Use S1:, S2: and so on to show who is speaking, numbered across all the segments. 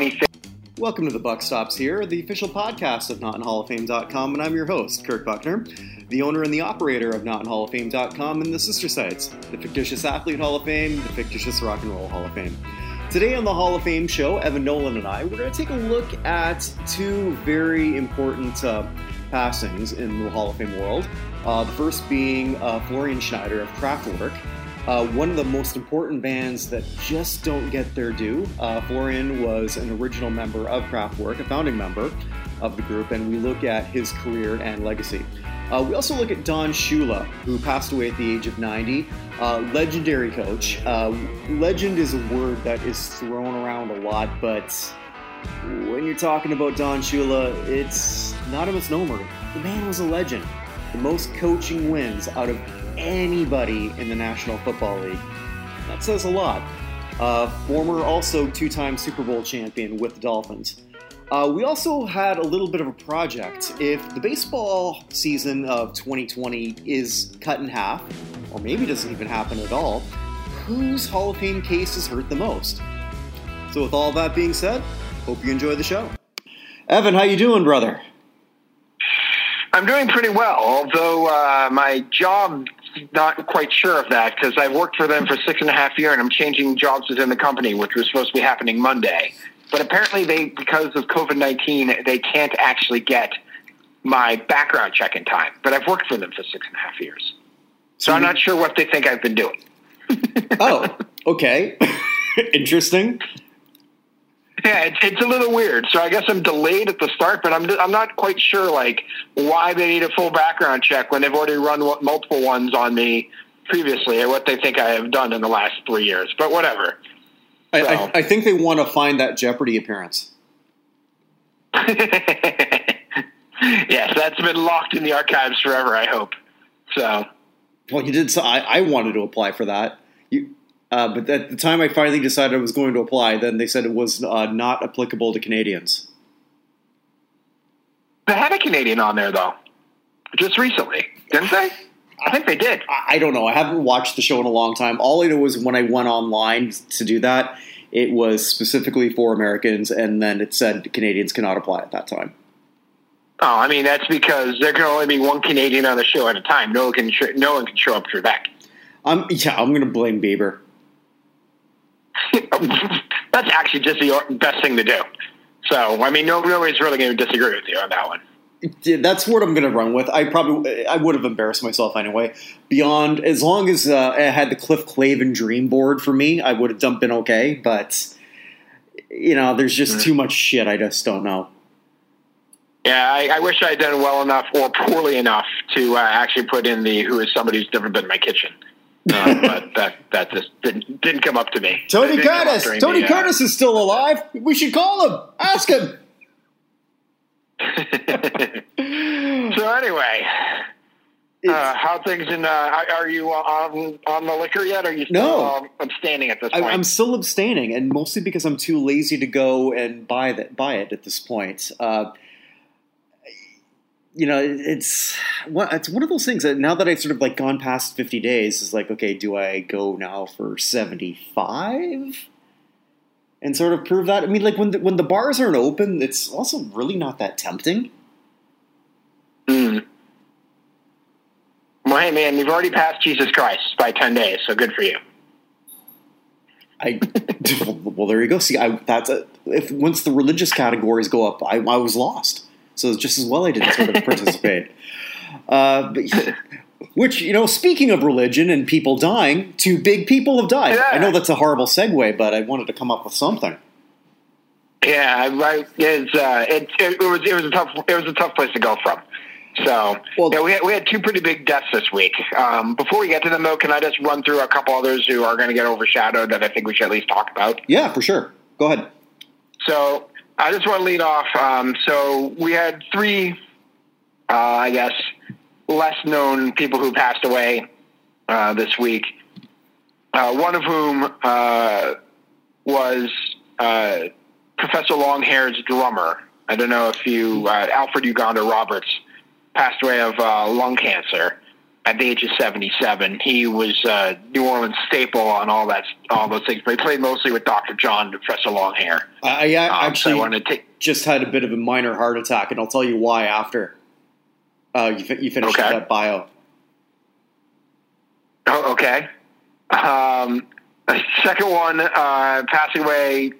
S1: 25th.
S2: Welcome to the Buck Stops here, the official podcast of NotInHallOfFame.com, and I'm your host, Kirk Buchner, the owner and the operator of NotInHallOfFame.com and the sister sites, the Fictitious Athlete Hall of Fame, the Fictitious Rock and Roll Hall of Fame. Today on the Hall of Fame show, Evan Nolan and I, we're going to take a look at two very important uh, passings in the Hall of Fame world. Uh, the first being uh, Florian Schneider of Kraftwerk, uh, one of the most important bands that just don't get their due. Uh, Florian was an original member of Kraftwerk, a founding member of the group, and we look at his career and legacy. Uh, we also look at Don Shula, who passed away at the age of 90. Uh, legendary coach. Uh, legend is a word that is thrown around a lot, but when you're talking about Don Shula, it's not a misnomer. The man was a legend. The most coaching wins out of anybody in the National Football League. That says a lot. Uh, former also two time Super Bowl champion with the Dolphins. Uh, we also had a little bit of a project. If the baseball season of 2020 is cut in half, or maybe doesn't even happen at all, whose Hall of Fame case is hurt the most? So, with all that being said, hope you enjoy the show. Evan, how you doing, brother?
S1: I'm doing pretty well, although uh, my job not quite sure of that because I've worked for them for six and a half years and I'm changing jobs within the company, which was supposed to be happening Monday. But apparently, they because of COVID nineteen, they can't actually get my background check in time. But I've worked for them for six and a half years, so I'm not sure what they think I've been doing.
S2: oh, okay, interesting.
S1: Yeah, it's, it's a little weird. So I guess I'm delayed at the start, but I'm I'm not quite sure like why they need a full background check when they've already run multiple ones on me previously, or what they think I have done in the last three years. But whatever.
S2: I, I, I, think they want to find that Jeopardy appearance.
S1: yes, that's been locked in the archives forever. I hope so.
S2: Well, you did. So I, I wanted to apply for that. You, uh, but at the time I finally decided I was going to apply, then they said it was uh, not applicable to Canadians.
S1: They had a Canadian on there though, just recently, didn't they? I think they did.
S2: I don't know. I haven't watched the show in a long time. All I know is when I went online to do that, it was specifically for Americans, and then it said Canadians cannot apply at that time.
S1: Oh, I mean that's because there can only be one Canadian on the show at a time. No one can no one can show up to back.
S2: Um, yeah, I'm going to blame Bieber.
S1: that's actually just the best thing to do. So, I mean, no, nobody's really going to disagree with you on that one
S2: that's what I'm going to run with. I probably I would have embarrassed myself anyway. Beyond as long as uh, I had the Cliff Clavin dream board for me, I would have done been okay. But you know, there's just mm. too much shit. I just don't know.
S1: Yeah, I, I wish I had done well enough or poorly enough to uh, actually put in the who is somebody who's never been in my kitchen. Uh, but that that just didn't, didn't come up to me.
S2: Tony Curtis. Tony the, uh, Curtis is still alive. We should call him. Ask him.
S1: so anyway, uh, how things in? Uh, are you on on the liquor yet? Are you still no. um, abstaining at this point? I,
S2: am still abstaining, and mostly because I'm too lazy to go and buy that buy it at this point. Uh, you know, it's it's one of those things that now that I've sort of like gone past 50 days, is like, okay, do I go now for 75? and sort of prove that. I mean, like when the, when the bars aren't open, it's also really not that tempting.
S1: Mm. Well, hey man, you've already passed Jesus Christ by ten days, so good for you.
S2: I well, there you go. See, I that's a, if once the religious categories go up, I, I was lost. So just as well I didn't sort of participate. Uh, but which, you know, speaking of religion and people dying, two big people have died. Yeah. I know that's a horrible segue, but I wanted to come up with something.
S1: Yeah, right. It's, uh, it, it, was it was a tough it was a tough place to go from. So well, yeah, we had, we had two pretty big deaths this week. Um, before we get to them, though, can I just run through a couple others who are going to get overshadowed that I think we should at least talk about?
S2: Yeah, for sure. Go ahead.
S1: So I just want to lead off. Um, so we had three, uh, I guess, less known people who passed away uh, this week. Uh, one of whom uh, was uh, Professor Longhair's drummer. I don't know if you, uh, Alfred Uganda Roberts, passed away of lung cancer. At the age of 77. He was a New Orleans staple on all that, all those things. But he played mostly with Dr. John, Professor Longhair.
S2: I, I
S1: Um, so
S2: actually
S1: I wanted to take.
S2: just had a bit of a minor heart attack, and I'll tell you why after uh, you, you finish
S1: Okay.
S2: that bio.
S1: Oh, okay. Um, second one, uh, passing away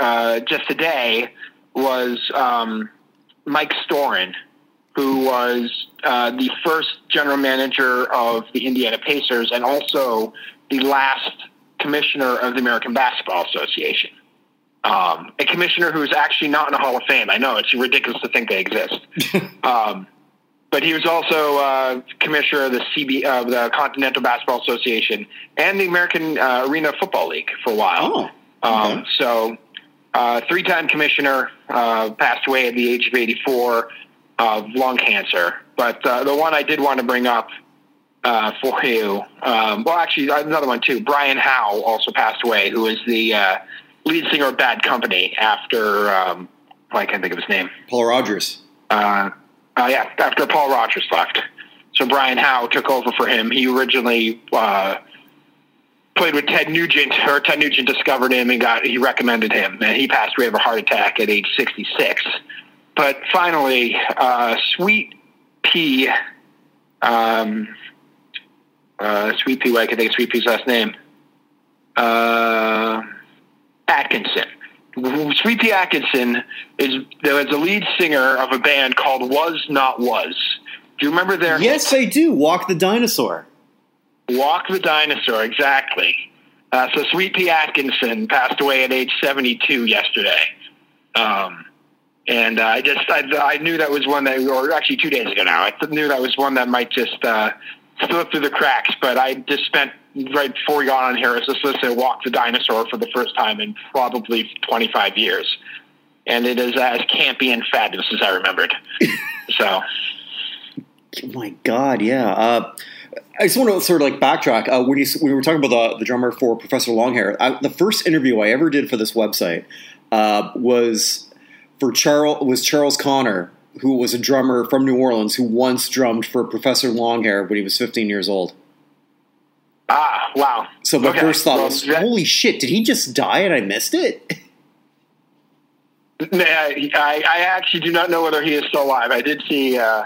S1: uh, just today, was um, Mike Storen, who was uh, the first general manager of the Indiana Pacers and also the last commissioner of the American Basketball Association. Um, a commissioner who is actually not in the Hall of Fame. I know it's ridiculous to think they exist. um, but he was also uh, commissioner of the CB of the Continental Basketball Association and the American uh, Arena Football League for a while.
S2: Oh,
S1: Um, so, uh, three-time commissioner, uh, passed away at the age of 84 of lung cancer. But uh, the one I did want to bring up uh, for you, um, well, actually, another one too. Brian Howe also passed away, who is the uh, lead singer of Bad Company after um, I can't think of his name.
S2: Paul Rodgers.
S1: Uh, uh, yeah, after Paul Rodgers left. So Brian Howe took over for him. He originally uh, played with Ted Nugent, or Ted Nugent discovered him and got he recommended him, and he passed away of a heart attack at age 66. But finally, uh, Sweet Pea, um, uh, Sweet Pea, I can think of Sweet Pea's last name, uh, Atkinson. Sweet Pea Atkinson is there was a lead singer of a band called Was Not Was. Do you remember their
S2: Yes, I do. Walk the dinosaur.
S1: Walk the Dinosaur? Exactly. Uh, so Sweet Pea Atkinson passed away at age 72 yesterday. Um, and uh, I just I, I knew that was one that, or actually two days ago now, I knew that was one that might just uh, slip through the cracks. But I just spent right before we got on here, I was just listening to Walk the Dinosaur for the first time in probably 25 years, and it is as campy and fabulous as I remembered. so
S2: Oh my God, yeah. Uh, I just want to sort of like backtrack. Uh, when, you, when we were talking about the, the drummer for Professor Longhair, I, the first interview I ever did for this website uh, was for Charles was Charles Connor, who was a drummer from New Orleans who once drummed for Professor Longhair when he was 15 years old.
S1: ah wow.
S2: So my
S1: Okay,
S2: first thought
S1: well,
S2: was,
S1: that-
S2: "Holy shit! Did he just die and I missed it?"
S1: I, I actually do not know whether he is still alive. I did see, uh,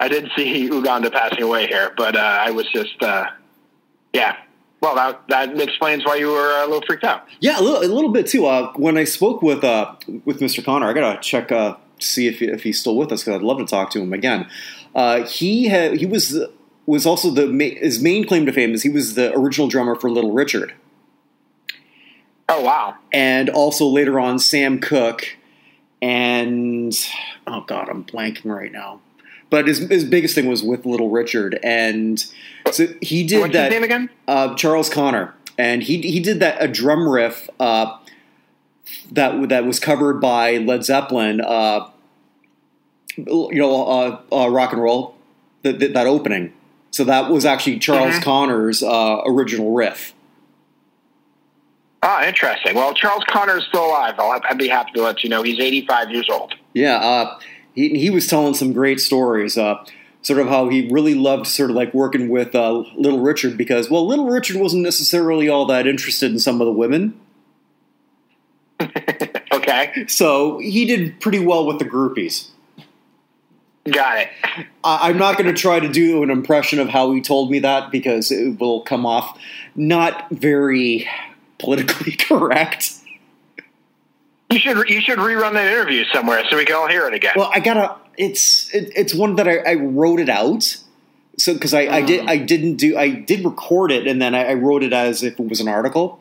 S1: I did see Uganda passing away here, but uh, I was just, uh, yeah. Well, that that explains why you were a little freaked out.
S2: Yeah, a little, a little bit too. Uh, when I spoke with uh, with Mr. Connor, I gotta check uh, to see if, if he's still with us because I'd love to talk to him again. Uh, he he was was also the ma- his main claim to fame is he was the original drummer for Little Richard,
S1: Oh wow!
S2: and also later on Sam Cooke, and oh god, I'm blanking right now. But his his biggest thing was with Little Richard, and so he did
S1: What's
S2: that.
S1: his name again?
S2: uh, Charles Connor, and he he did that a drum riff uh, that that was covered by Led Zeppelin. Uh, you know, uh, uh, rock and roll that that that opening. So that was actually Charles
S1: Mhm.
S2: Connor's uh, original riff.
S1: Ah, interesting. Well, Charles Connor is still alive. I'll, I'd be happy to let you know he's 85 years old.
S2: Yeah, uh, he he was telling some great stories. Sort of how he really loved sort of like working with uh, Little Richard because well, Little Richard wasn't necessarily all that interested in some of the women.
S1: okay,
S2: So he did pretty well with the groupies.
S1: got it.
S2: I- I'm not going to try to do an impression of how he told me that because it will come off not very politically correct.
S1: You should you should rerun that interview somewhere so we can all hear it again.
S2: Well, I gotta. It's it, it's one that I, I wrote it out. So because I, I did I didn't do I did record it and then I, I wrote it as if it was an article.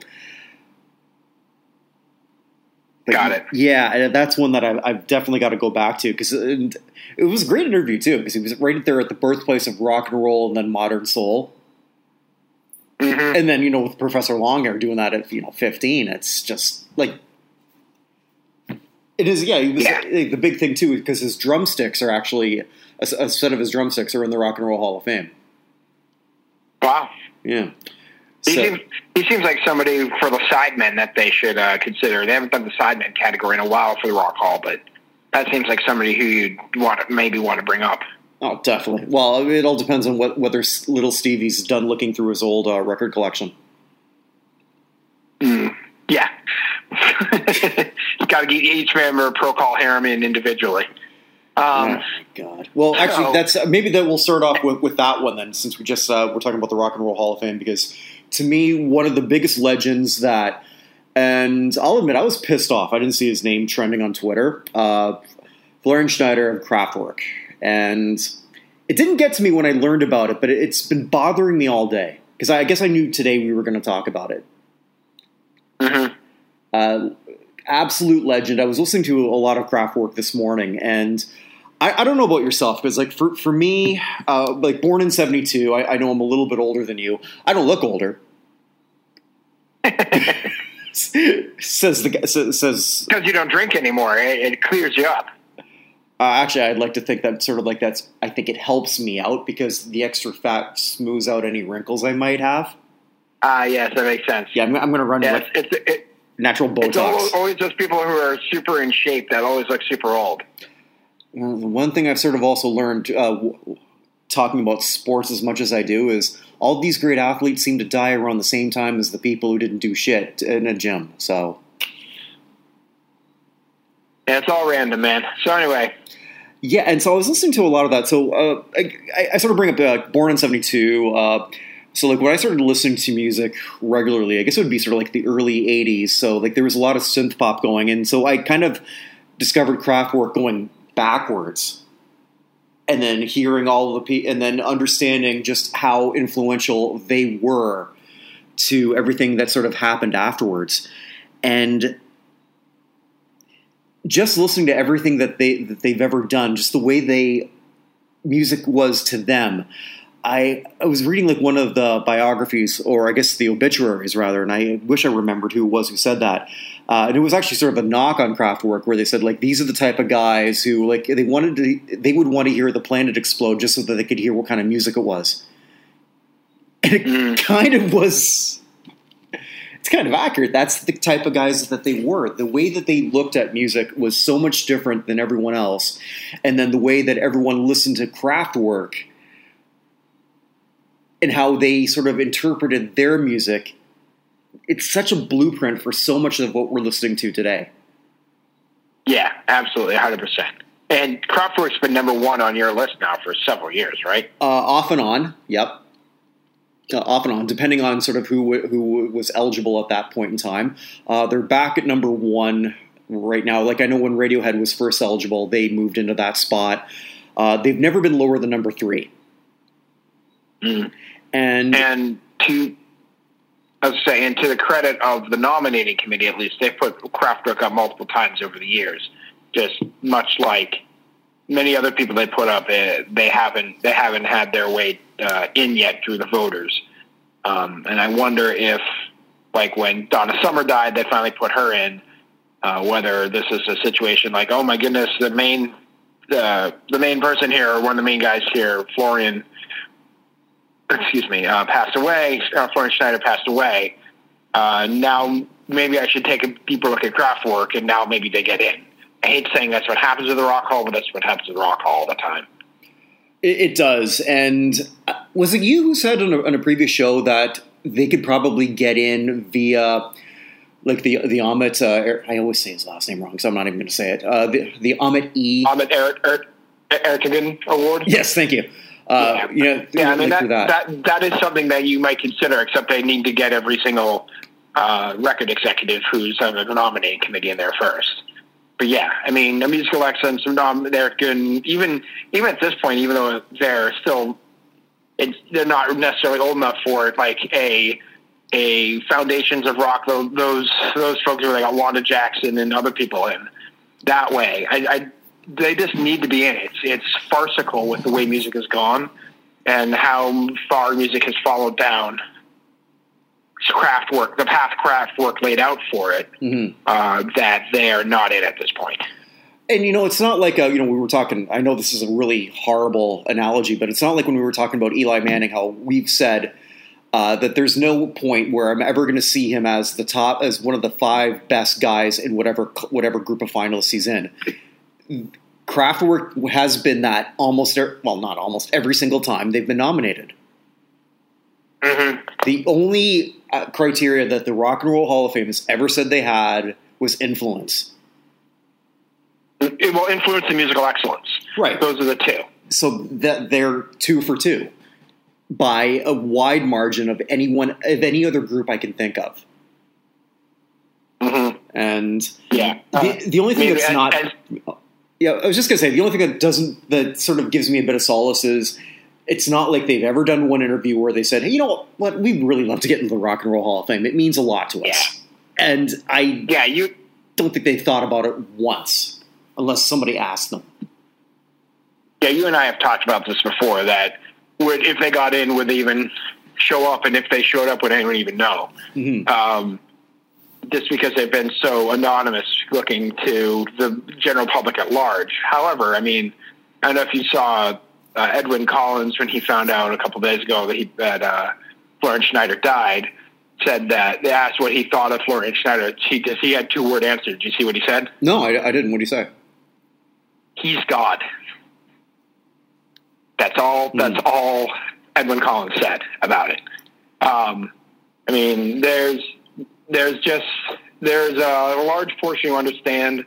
S2: But
S1: Got it.
S2: Yeah, that's one that I, I've definitely got to go back to because it, it was a great interview too because he was right there at the birthplace of rock and roll and then modern soul.
S1: Mhm.
S2: and then you know with Professor Longhair doing that at you know fifteen, it's just like it is. Yeah, he was,
S1: Yeah.
S2: like, the big thing too because his drumsticks are actually a, a set of his drumsticks are in the Rock and Roll Hall of Fame.
S1: Wow.
S2: Yeah,
S1: He,
S2: So-
S1: seems, he seems like somebody for the sidemen that they should uh, consider. They haven't done the sidemen category in a while for the Rock Hall, but that seems like somebody who you'd want to, maybe want to bring up.
S2: Oh, definitely. Well, it all depends on what whether little Stevie's done looking through his old uh, record collection.
S1: Mm, yeah, got to get each member pro Procol Harum individually.
S2: Um, oh God. Well, actually, that's uh, maybe that we'll start off with, with that one then, since we just uh, we're talking about the Rock and Roll Hall of Fame, because to me, one of the biggest legends that, and I'll admit, I was pissed off. I didn't see his name trending on Twitter. Uh, Florian Schneider of Kraftwerk, and it didn't get to me when I learned about it, but it's been bothering me all day because I guess I knew today we were going to talk about it.
S1: Mm-hmm.
S2: Uh, absolute legend. I was listening to a lot of Kraftwerk this morning, and I, I don't know about yourself because, like, for for me, uh, like born in '72, I, I know I'm a little bit older than you. I don't look older. says the says
S1: because you don't drink anymore. It, it clears you up.
S2: Uh, actually, I'd like to think that sort of like that's. I think it helps me out because the extra fat smooths out any wrinkles I might have.
S1: Ah, uh, yes, that makes sense.
S2: Yeah, I'm, I'm going to run
S1: yes, it's, it,
S2: natural Botox. It's
S1: always, always those people who are super in shape that always look super old.
S2: Well, one thing I've sort of also learned uh, talking about sports as much as I do is all these great athletes seem to die around the same time as the people who didn't do shit in a gym. So.
S1: Yeah, it's all random, man. So anyway,
S2: yeah, and so I was listening to a lot of that. So uh, I, I, sort of bring up uh, Born in '72. Uh, so like when I started listening to music regularly, I guess it would be sort of like the early '80s. So like there was a lot of synth pop going, and so I kind of discovered Kraftwerk going backwards, and then hearing all of the and then understanding just how influential they were to everything that sort of happened afterwards, and just listening to everything that they that they've ever done, just the way they music was to them. I, I was reading like one of the biographies, or I guess the obituaries rather, and I wish I remembered who it was who said that. Uh, and it was actually sort of a knock on Kraftwerk, where they said like these are the type of guys who like they wanted to they would want to hear the planet explode just so that they could hear what kind of music it was. And it mm. kind of was it's kind of accurate. That's the type of guys that they were. The way that they looked at music was so much different than everyone else. And then the way that everyone listened to Kraftwerk and how they sort of interpreted their music, it's such a blueprint for so much of what we're listening to today.
S1: Yeah, absolutely, 100%. And Kraftwerk's been number one on your list now for several years, right?
S2: Uh, off and on, yep uh, off and on, depending on sort of who who was eligible at that point in time. Uh, they're back at number one right now. Like I know when Radiohead was first eligible, they moved into that spot. Uh, they've never been lower than number three.
S1: Mm.
S2: And
S1: and to I was saying to the credit of the nominating committee, at least they put Kraftwerk up multiple times over the years. Just much like many other people they put up, eh, they haven't they haven't had their way uh, in yet through the voters. Um, and I wonder if, like when Donna Summer died, they finally put her in. Uh, whether this is a situation like, oh my goodness, the main uh, the main person here, or one of the main guys here, Florian, excuse me, uh, passed away. Uh, Florian Schneider passed away. Uh, now maybe I should take a deeper look at Kraftwerk, and now maybe they get in. I hate saying that's what happens at the Rock Hall, but that's what happens at the Rock Hall all the time.
S2: It, it does. And uh, was it you who said on a, on a, previous show that they could probably get in via like the the Ahmet? Uh, I always say his last name wrong, so I'm not even going to say it. Uh, the the Ahmet E.
S1: Eric, Ertegun Award.
S2: Yes, thank you. Uh, yeah,
S1: yeah, yeah I mean that, that. that that is something that you might consider. Except they need to get every single uh, record executive who's on the nominating committee in there first but yeah, I mean, a musical excellence, they're good. Even even at this point, even though they're still, it's, they're not necessarily old enough for it. Like a a foundations of rock, those those, folks who like got Wanda Jackson and other people in that way. I, I they just need to be in it. It's, it's farcical with the way music has gone and how far music has followed down Kraftwerk, the path Kraftwerk laid out for it,
S2: mm-hmm.
S1: uh, that they are not in at this point.
S2: And you know, it's not like a, you know we were talking. I know this is a really horrible analogy, but it's not like when we were talking about Eli Manning, how we've said uh, that there's no point where I'm ever going to see him as the top, as one of the five best guys in whatever whatever group of finalists he's in. Kraftwerk has been that almost, er, well, not almost every single time they've been nominated.
S1: Mm-hmm.
S2: The only uh, criteria that the Rock and Roll Hall of Fame has ever said they had was influence.
S1: It will influence and musical excellence.
S2: Right.
S1: Those are the two.
S2: So that they're two for two by a wide margin of anyone of any other group I can think of.
S1: Mm-hmm.
S2: And
S1: Yeah.
S2: the, the only thing
S1: maybe
S2: that's not
S1: as-
S2: yeah, I was just gonna say the only thing that doesn't that sort of gives me a bit of solace is it's not like they've ever done one interview where they said, "Hey, you know what? We really love to get into the Rock and Roll Hall of Fame. It means a lot to us." And I
S1: yeah, you
S2: don't think they thought about it once, unless somebody asked them.
S1: yeah, you and I have talked about this before that would if they got in would they even show up and if they showed up would anyone even know?
S2: hmm
S1: um, just because they've been so anonymous looking to the general public at large. However, I mean, I don't know if you saw uh, Edwyn Collins when he found out a couple days ago that, he, that uh, Florence Schneider died, said that they asked what he thought of Florence Schneider. He, just, he had two word answer. Did you see what he said?
S2: No, I, I didn't. What do you say?
S1: He's God. That's all. That's all Edwyn Collins said about it. Um, I mean, there's there's just there's a large portion who understand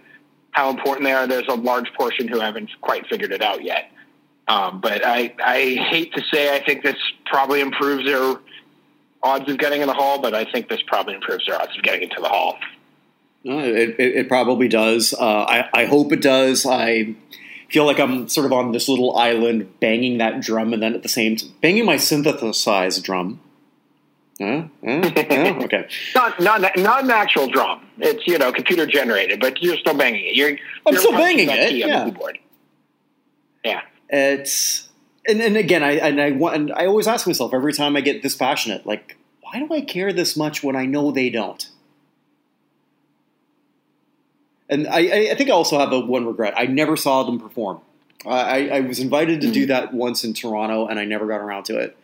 S1: how important they are. There's a large portion who haven't quite figured it out yet. Um, but I I hate to say I think this probably improves their odds of getting in the hall, but I think this probably improves their odds of getting into the hall.
S2: No, it, it, it probably does. Uh, I, I hope it does. I feel like I'm sort of on this little island banging that drum, and then at the same time banging my synthesized drum. Huh? Huh? Okay.
S1: Not not not an actual drum. It's you know computer generated, but you're still banging it. You're
S2: I'm
S1: you're
S2: still banging it, yeah.
S1: the keyboard. Yeah.
S2: It's and, and again, I and I want and I always ask myself every time I get this passionate, like, why do I care this much when I know they don't? And I, I- think I also have a one regret. I never saw them perform. I, I was invited to do that once in Toronto, and I never got around to it.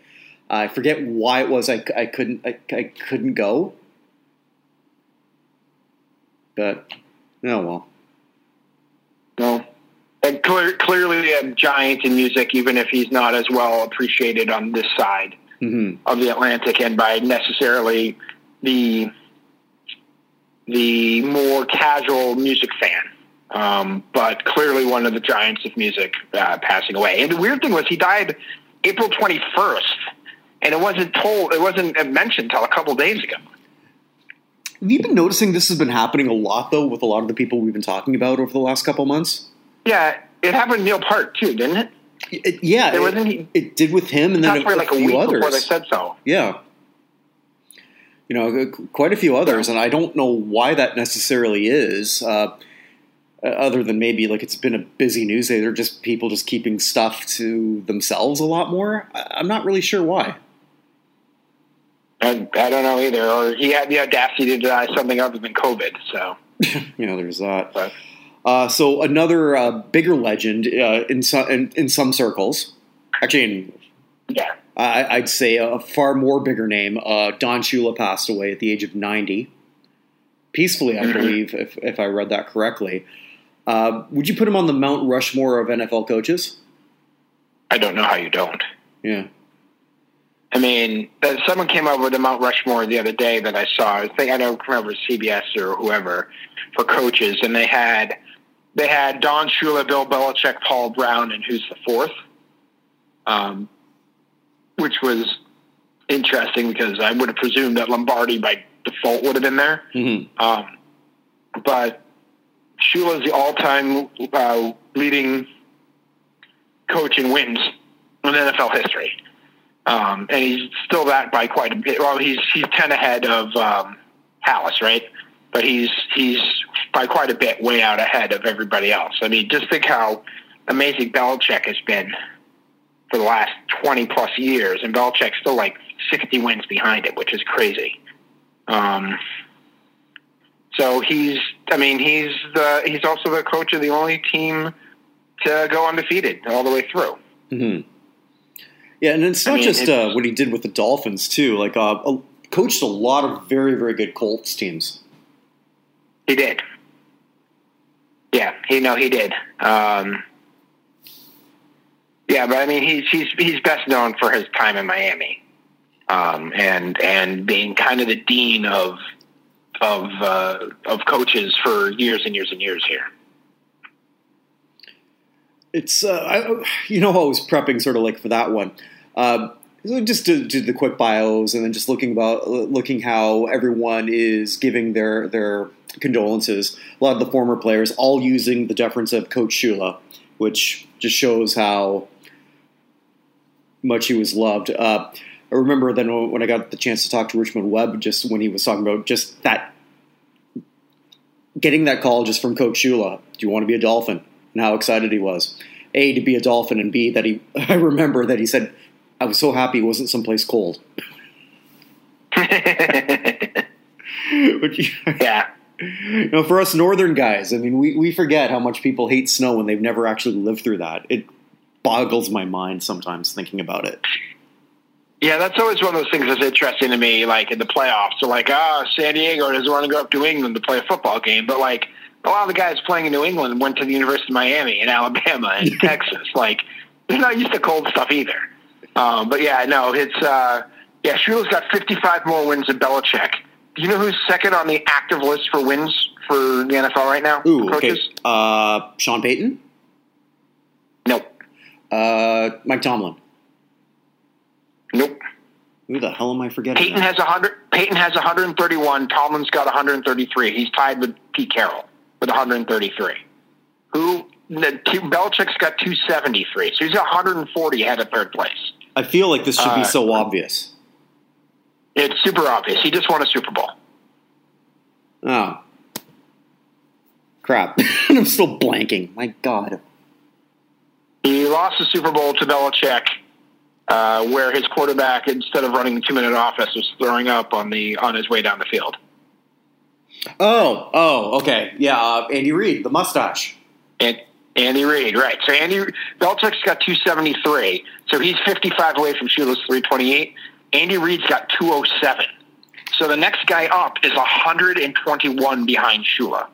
S2: I forget why it was I, I couldn't I, I couldn't go, but oh well.
S1: No. And clear, clearly a giant in music, even if he's not as well appreciated on this side
S2: hmm
S1: of the Atlantic and by necessarily the the more casual music fan. Um, but clearly one of the giants of music uh, passing away. And the weird thing was he died April 21st, and it wasn't told, it wasn't mentioned until a couple days ago.
S2: Have you been noticing this has been happening a lot though with a lot of the people we've been talking about over the last couple months?
S1: Yeah, it happened to Neil Peart too, didn't it?
S2: It, yeah,
S1: There
S2: it,
S1: wasn't he-
S2: it did with him, and then a,
S1: like a
S2: few others.
S1: before they said so.
S2: yeah, you know, quite a few others, and I don't know why that necessarily is. Uh, uh, other than maybe like it's been a busy news day, they're just people just keeping stuff to themselves a lot more. I, I'm not really sure why.
S1: I, I don't know either. Or he had the audacity to deny something other than COVID. So,
S2: You know, there's that.
S1: but
S2: Uh, so another uh, bigger legend uh, in some in, in some circles, actually, in,
S1: yeah,
S2: I, I'd say a far more bigger name. Uh, Don Shula passed away at the age of ninety, peacefully, I
S1: Mhm.
S2: believe, if if I read that correctly. Uh, would you put him on the Mount Rushmore of NFL coaches?
S1: I don't know how you don't.
S2: Yeah,
S1: I mean, someone came up with a Mount Rushmore the other day that I saw. I think I don't remember CBS or whoever for coaches, and they had they had Don Shula, Bill Belichick, Paul Brown, and who's the fourth? Um, which was interesting because I would have presumed that Lombardi by default would have been there.
S2: hmm
S1: Um, but Shula is the all-time uh, leading coach in wins in NFL history, um, and he's still that by quite a bit. Well, he's he's ten ahead of um, Halas, right? But he's he's by quite a bit way out ahead of everybody else. I mean, just think how amazing Belichick has been for the last twenty plus years, and Belichick's still like sixty wins behind it, which is crazy. Um, so he's, I mean, he's the he's also the coach of the only team to go undefeated all the way through.
S2: hmm Yeah, and it's
S1: I
S2: not
S1: mean,
S2: just uh, what he did with the Dolphins too. Like, uh, coached a lot of very very good Colts teams.
S1: He did. Yeah, he no, he did. Um, Yeah, but I mean, he's he's he's best known for his time in Miami, um, and and being kind of the dean of of uh, of coaches for years and years and years here.
S2: It's uh, I, you know I was prepping sort of like for that one. Uh, just to do the quick bios and then just looking about looking how everyone is giving their their condolences. A lot of the former players all using the deference of Coach Shula, which just shows how much he was loved. Uh, I remember then when I got the chance to talk to Richmond Webb, just when he was talking about just that, getting that call just from Coach Shula. Do you want to be a Dolphin? And how excited he was. A to be a Dolphin, and B that he. I remember that he said, "I was so happy it wasn't someplace cold."
S1: yeah.
S2: You know, for us northern guys, I mean, we, we forget how much people hate snow when they've never actually lived through that. It boggles my mind sometimes thinking about it.
S1: Yeah, that's always one of those things that's interesting to me. Like in the playoffs, so like, ah, San Diego doesn't want to go up to England to play a football game, but like a lot of the guys playing in New England went to the University of Miami and Alabama and Texas. Like, they're not used to cold stuff either. Um, but yeah, no, it's uh, yeah. Shula's got 55 more wins than Belichick. Do you know who's second on the active list for wins for the NFL right now?
S2: Ooh, okay. Uh, Sean Payton.
S1: Nope.
S2: Uh, Mike Tomlin.
S1: Nope.
S2: Who the hell am I forgetting?
S1: Payton has hundred. Payton has 131. Tomlin's got 133. He's tied with Pete Carroll with 133. Who? Belichick's got 273. So he's 140 ahead of third place.
S2: I feel like this should uh, be so obvious.
S1: It's super obvious. He just won a Super Bowl.
S2: Oh. Crap. I'm still blanking. My God.
S1: He lost the Super Bowl to Belichick, uh, where his quarterback, instead of running the two minute offense, was throwing up on the on his way down the field.
S2: Oh, oh, okay, yeah. Uh, Andy Reid, the mustache.
S1: And Andy Reid, right? So Andy Belichick's got two seventy three, so he's fifty five away from Shula's three twenty eight. Andy Reid's got 207. So the next guy up is 121 behind Shula.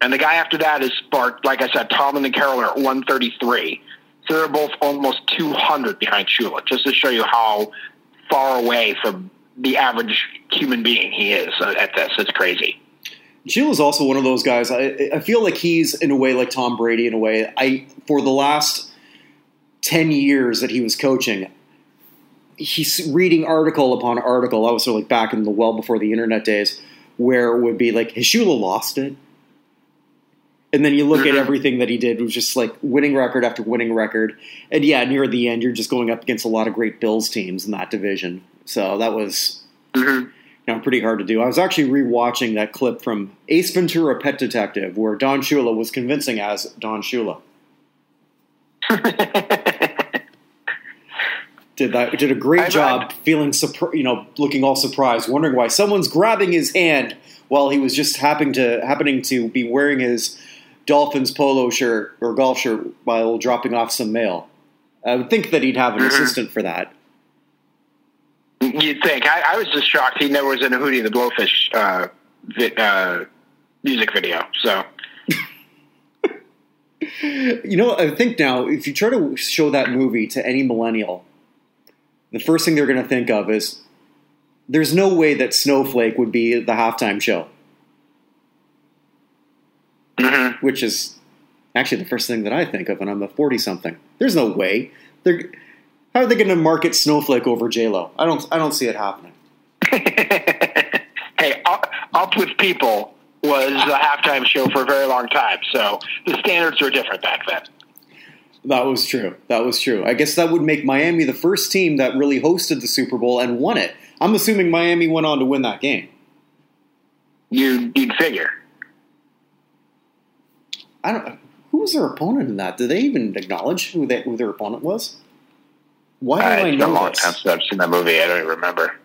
S1: And the guy after that is Bart, like I said, Tom and Carroll are at 133. So they're both almost 200 behind Shula, just to show you how far away from the average human being he is at this. It's crazy.
S2: Shula's also one of those guys. I, I feel like he's in a way like Tom Brady in a way. I for the last ten years that he was coaching, he's reading article upon article. I was sort of like back in the well before the internet days, where it would be like, has Shula lost it? And then you look mm-hmm. at everything that he did, it was just like winning record after winning record. And yeah, near the end, you're just going up against a lot of great Bills teams in that division. So that was mm-hmm. You know, pretty hard to do. I was actually rewatching that clip from Ace Ventura Pet Detective, where Don Shula was convincing as Don Shula. did that did a great I, job I, feeling surprised, you know looking all surprised wondering why someone's grabbing his hand while he was just happening to happening to be wearing his dolphins polo shirt or golf shirt while dropping off some mail i would think that he'd have an mm-hmm. assistant for that
S1: you'd think I, I, was just shocked he never was in a hootie and the blowfish uh, vi- uh, music video so
S2: you know i think now if you try to show that movie to any millennial the first thing they're going to think of is there's no way that Snowflake would be the halftime show. Mm-hmm. Which is actually the first thing that I think of when I'm a 40 something. There's no way. They're, how are they going to market Snowflake over JLo? I don't, I don't see it happening.
S1: hey, up, up with People was a halftime show for a very long time, so the standards were different back then.
S2: That was true. That was true. I guess that would make Miami the first team that really hosted the Super Bowl and won it. I'm assuming Miami went on to win that game.
S1: You you'd figure.
S2: I don't. Who was their opponent in that? Did they even acknowledge who they, who their opponent was?
S1: Why do uh, I know a long this? time since I've seen that movie. I don't even remember.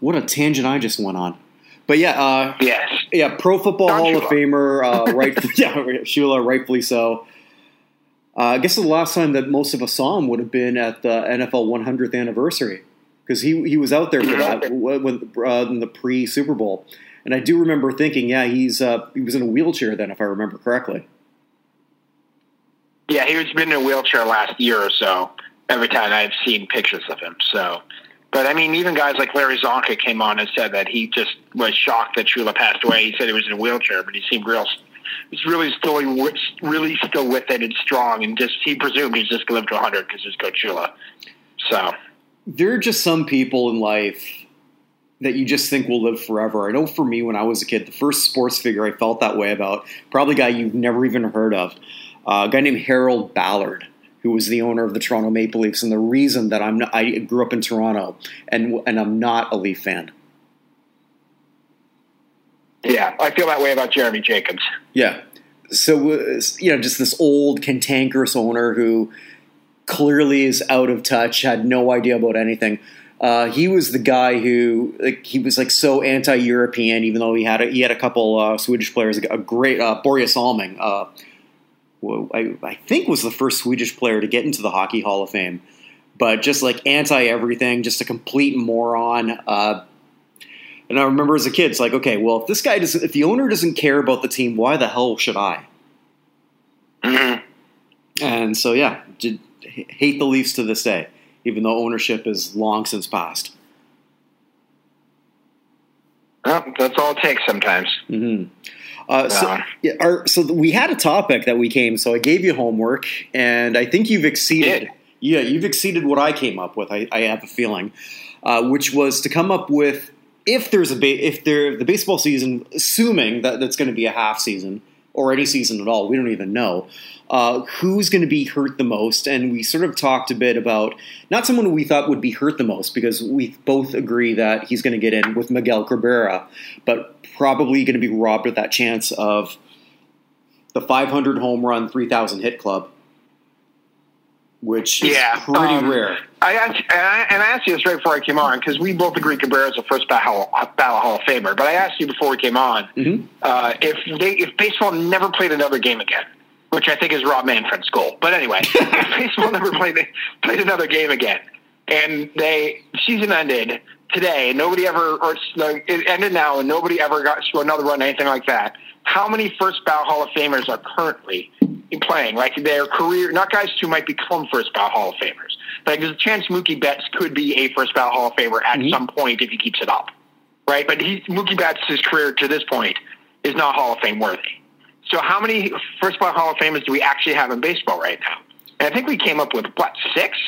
S2: What a tangent I just went on. But yeah, uh,
S1: yes,
S2: yeah, Pro Football Don Hall Shula. of Famer, uh, right? yeah, Shula, rightfully so. Uh, I guess the last time that most of us saw him would have been at the NFL 100th anniversary because he he was out there for that when, uh, in the pre Super Bowl, and I do remember thinking, yeah, he's uh, he was in a wheelchair then, if I remember correctly.
S1: Yeah, he was been in a wheelchair last year or so. Every time I've seen pictures of him, so. But I mean, even guys like Larry Csonka came on and said that he just was shocked that Shula passed away. He said he was in a wheelchair, but he seemed real. He's really still really still with it and strong, and just he presumed he's just going to live to 100 because he's Coach Shula. So
S2: there are just some people in life that you just think will live forever. I know for me, when I was a kid, the first sports figure I felt that way about, probably a guy you've never even heard of, uh, a guy named Harold Ballard, who was the owner of the Toronto Maple Leafs, and the reason that I'm not, I grew up in Toronto and and I'm not a Leaf fan.
S1: Yeah, I feel that way about Jeremy Jacobs.
S2: Yeah, so uh, you know, just this old cantankerous owner who clearly is out of touch, had no idea about anything. Uh, he was the guy who like, he was like so anti-European, even though he had a, he had a couple uh, Swedish players, a great uh, Börje Salming, uh, I, I, think was the first Swedish player to get into the Hockey Hall of Fame, but just like anti everything, just a complete moron. Uh, and I remember as a kid, it's like, okay, well, if this guy doesn't, if the owner doesn't care about the team, why the hell should I?
S1: Mm-hmm.
S2: And so, yeah, did, hate the Leafs to this day even though ownership is long since passed.
S1: Well, that's all it takes sometimes.
S2: Mm-hmm. Uh, so, yeah, our, so we had a topic that we came. So I gave you homework, and I think you've exceeded. Yeah, you've exceeded what I came up with. I, I have a feeling, uh, which was to come up with if there's a ba- if there the baseball season, assuming that that's going to be a half season or any season at all, we don't even know uh, who's going to be hurt the most. And we sort of talked a bit about not someone we thought would be hurt the most because we both agree that he's going to get in with Miguel Cabrera, but probably going to be robbed of that chance of the 500 home run, 3,000 hit club. Which is
S1: yeah,
S2: pretty um, rare.
S1: I asked, and I, and I asked you this right before I came on because we both agree Cabrera is the first ballot, ballot Hall of Famer. But I asked you before we came on
S2: mm-hmm.
S1: uh, if they if baseball never played another game again, which I think is Rob Manfred's goal. But anyway, baseball never played played another game again, and they season ended today, nobody ever or it ended now, and nobody ever got to another run, anything like that. How many first ballot Hall of Famers are currently playing? Like their career, not guys who might become first ballot Hall of Famers. Like there's a chance Mookie Betts could be a first ballot Hall of Famer at mm-hmm. some point if he keeps it up, right? But he, Mookie Betts' career to this point is not Hall of Fame worthy. So how many first ballot Hall of Famers do we actually have in baseball right now? And I think we came up with what six?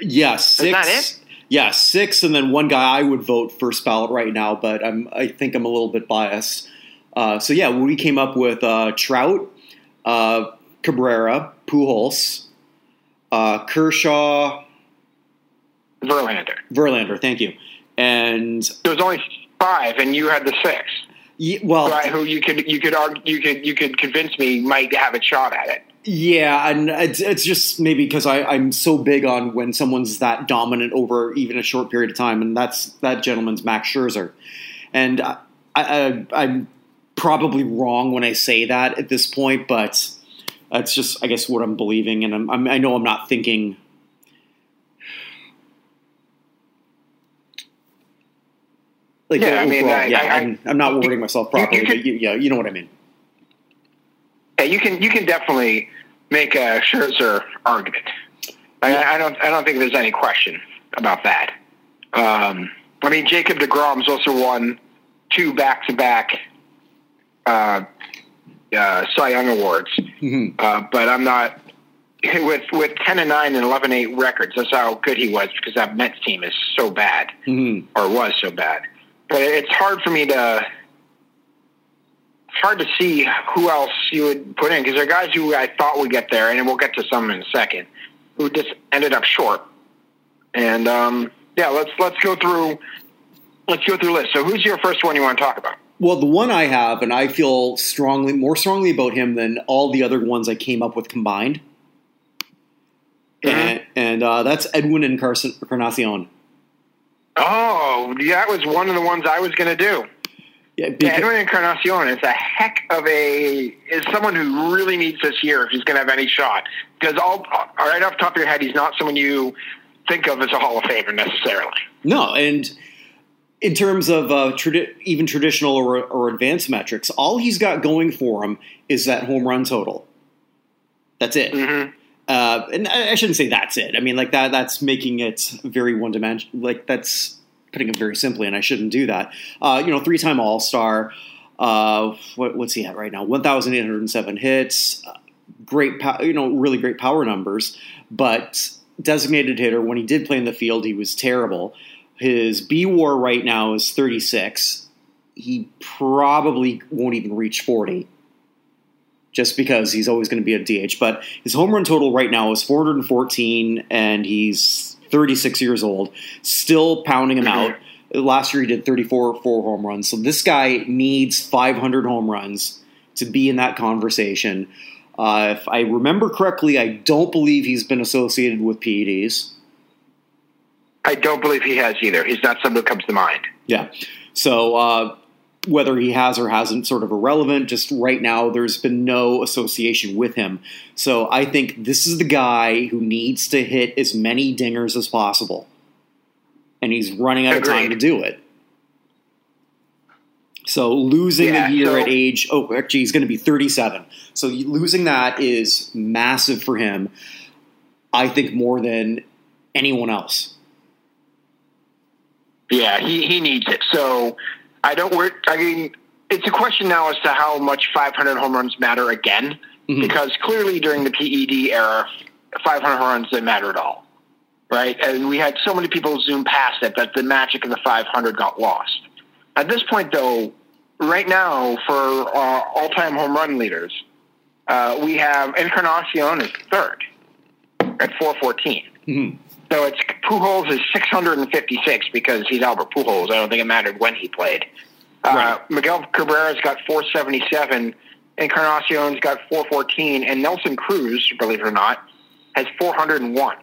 S2: Yeah, six. Is that it? Yeah, six, and then one guy I would vote first ballot right now, but I'm I think I'm a little bit biased. Uh, so yeah, we came up with uh, Trout, uh, Cabrera, Pujols, uh, Kershaw,
S1: Verlander.
S2: Verlander, thank you. And
S1: there was only five, and you had the six.
S2: Yeah, well,
S1: right, who you could you could argue, you could you could convince me might have a shot at it.
S2: Yeah, and it's, it's just maybe because I'm so big on when someone's that dominant over even a short period of time, and that's that gentleman's Max Scherzer, and I, I, I'm probably wrong when I say that at this point, but that's just I guess what I'm believing, and I'm, I'm, I know I'm not thinking Like, yeah, I mean, I, yeah, I, am I'm not wording myself properly, you, but you, yeah, you know what I mean.
S1: Yeah, you can you can definitely make a Scherzer argument. I, I don't I don't think there's any question about that. Um, I mean, Jacob Degrom's also won two back to back Cy Young awards,
S2: mm-hmm.
S1: uh, but I'm not with with ten and nine and 11-8 records. That's how good he was because that Mets team is so bad
S2: mm-hmm.
S1: or was so bad but it's hard for me to it's hard to see who else you would put in because there are guys who I thought would get there, and we'll get to some in a second, who just ended up short. And um, yeah, let's let's go through let's go through list. So, who's your first one you want to talk about?
S2: Well, the one I have, and I feel strongly, more strongly about him than all the other ones I came up with combined, mm-hmm. and, and uh, that's Edwin Encarnacion.
S1: Oh, that was one of the ones I was going to do.
S2: Yeah, because-
S1: Edwin Encarnacion is a heck of a is someone who really needs this year if he's going to have any shot. Because all right off the top of your head, he's not someone you think of as a Hall of Famer necessarily.
S2: No, and in terms of uh, tradi- even traditional or, or advanced metrics, all he's got going for him is that home run total. That's it.
S1: Mm-hmm.
S2: Uh, and I shouldn't say that's it. I mean, like that. That's making it very one dimensional. Like that's putting it very simply, and I shouldn't do that. Uh, you know, three time All Star. Uh, what, what's he at right now? One thousand eight hundred seven hits. Uh, great, you know, really great power numbers. But designated hitter, when he did play in the field, he was terrible. His B WAR right now is thirty six. He probably won't even reach forty just because he's always going to be a DH. But his home run total right now is 414, and he's 36 years old, still pounding him out. Last year he did 34 four home runs. So this guy needs 500 home runs to be in that conversation. Uh, if I remember correctly, I don't believe he's been associated with PEDs.
S1: I don't believe he has either. He's not someone who comes to mind.
S2: Yeah. So uh, whether he has or hasn't sort of irrelevant. Just right now, there's been no association with him. So I think this is the guy who needs to hit as many dingers as possible. And he's running out Agreed. of time to do it. So losing yeah, a year so, at age, oh, actually, he's going to be 37. So losing that is massive for him. I think more than anyone else.
S1: Yeah, he, he needs it. So I don't work. I mean, it's a question now as to how much 500 home runs matter again, mm-hmm. because clearly during the PED era, 500 home runs didn't matter at all, right? And we had so many people zoom past it that the magic of the 500 got lost. At this point, though, right now for uh, all-time home run leaders, uh, we have Encarnacion is third at 414. Mm-hmm. So it's Pujols is 656 because he's Albert Pujols. I don't think it mattered when he played. Uh. Miguel Cabrera's got 477, Encarnacion's got 414, and Nelson Cruz, believe it or not, has 401.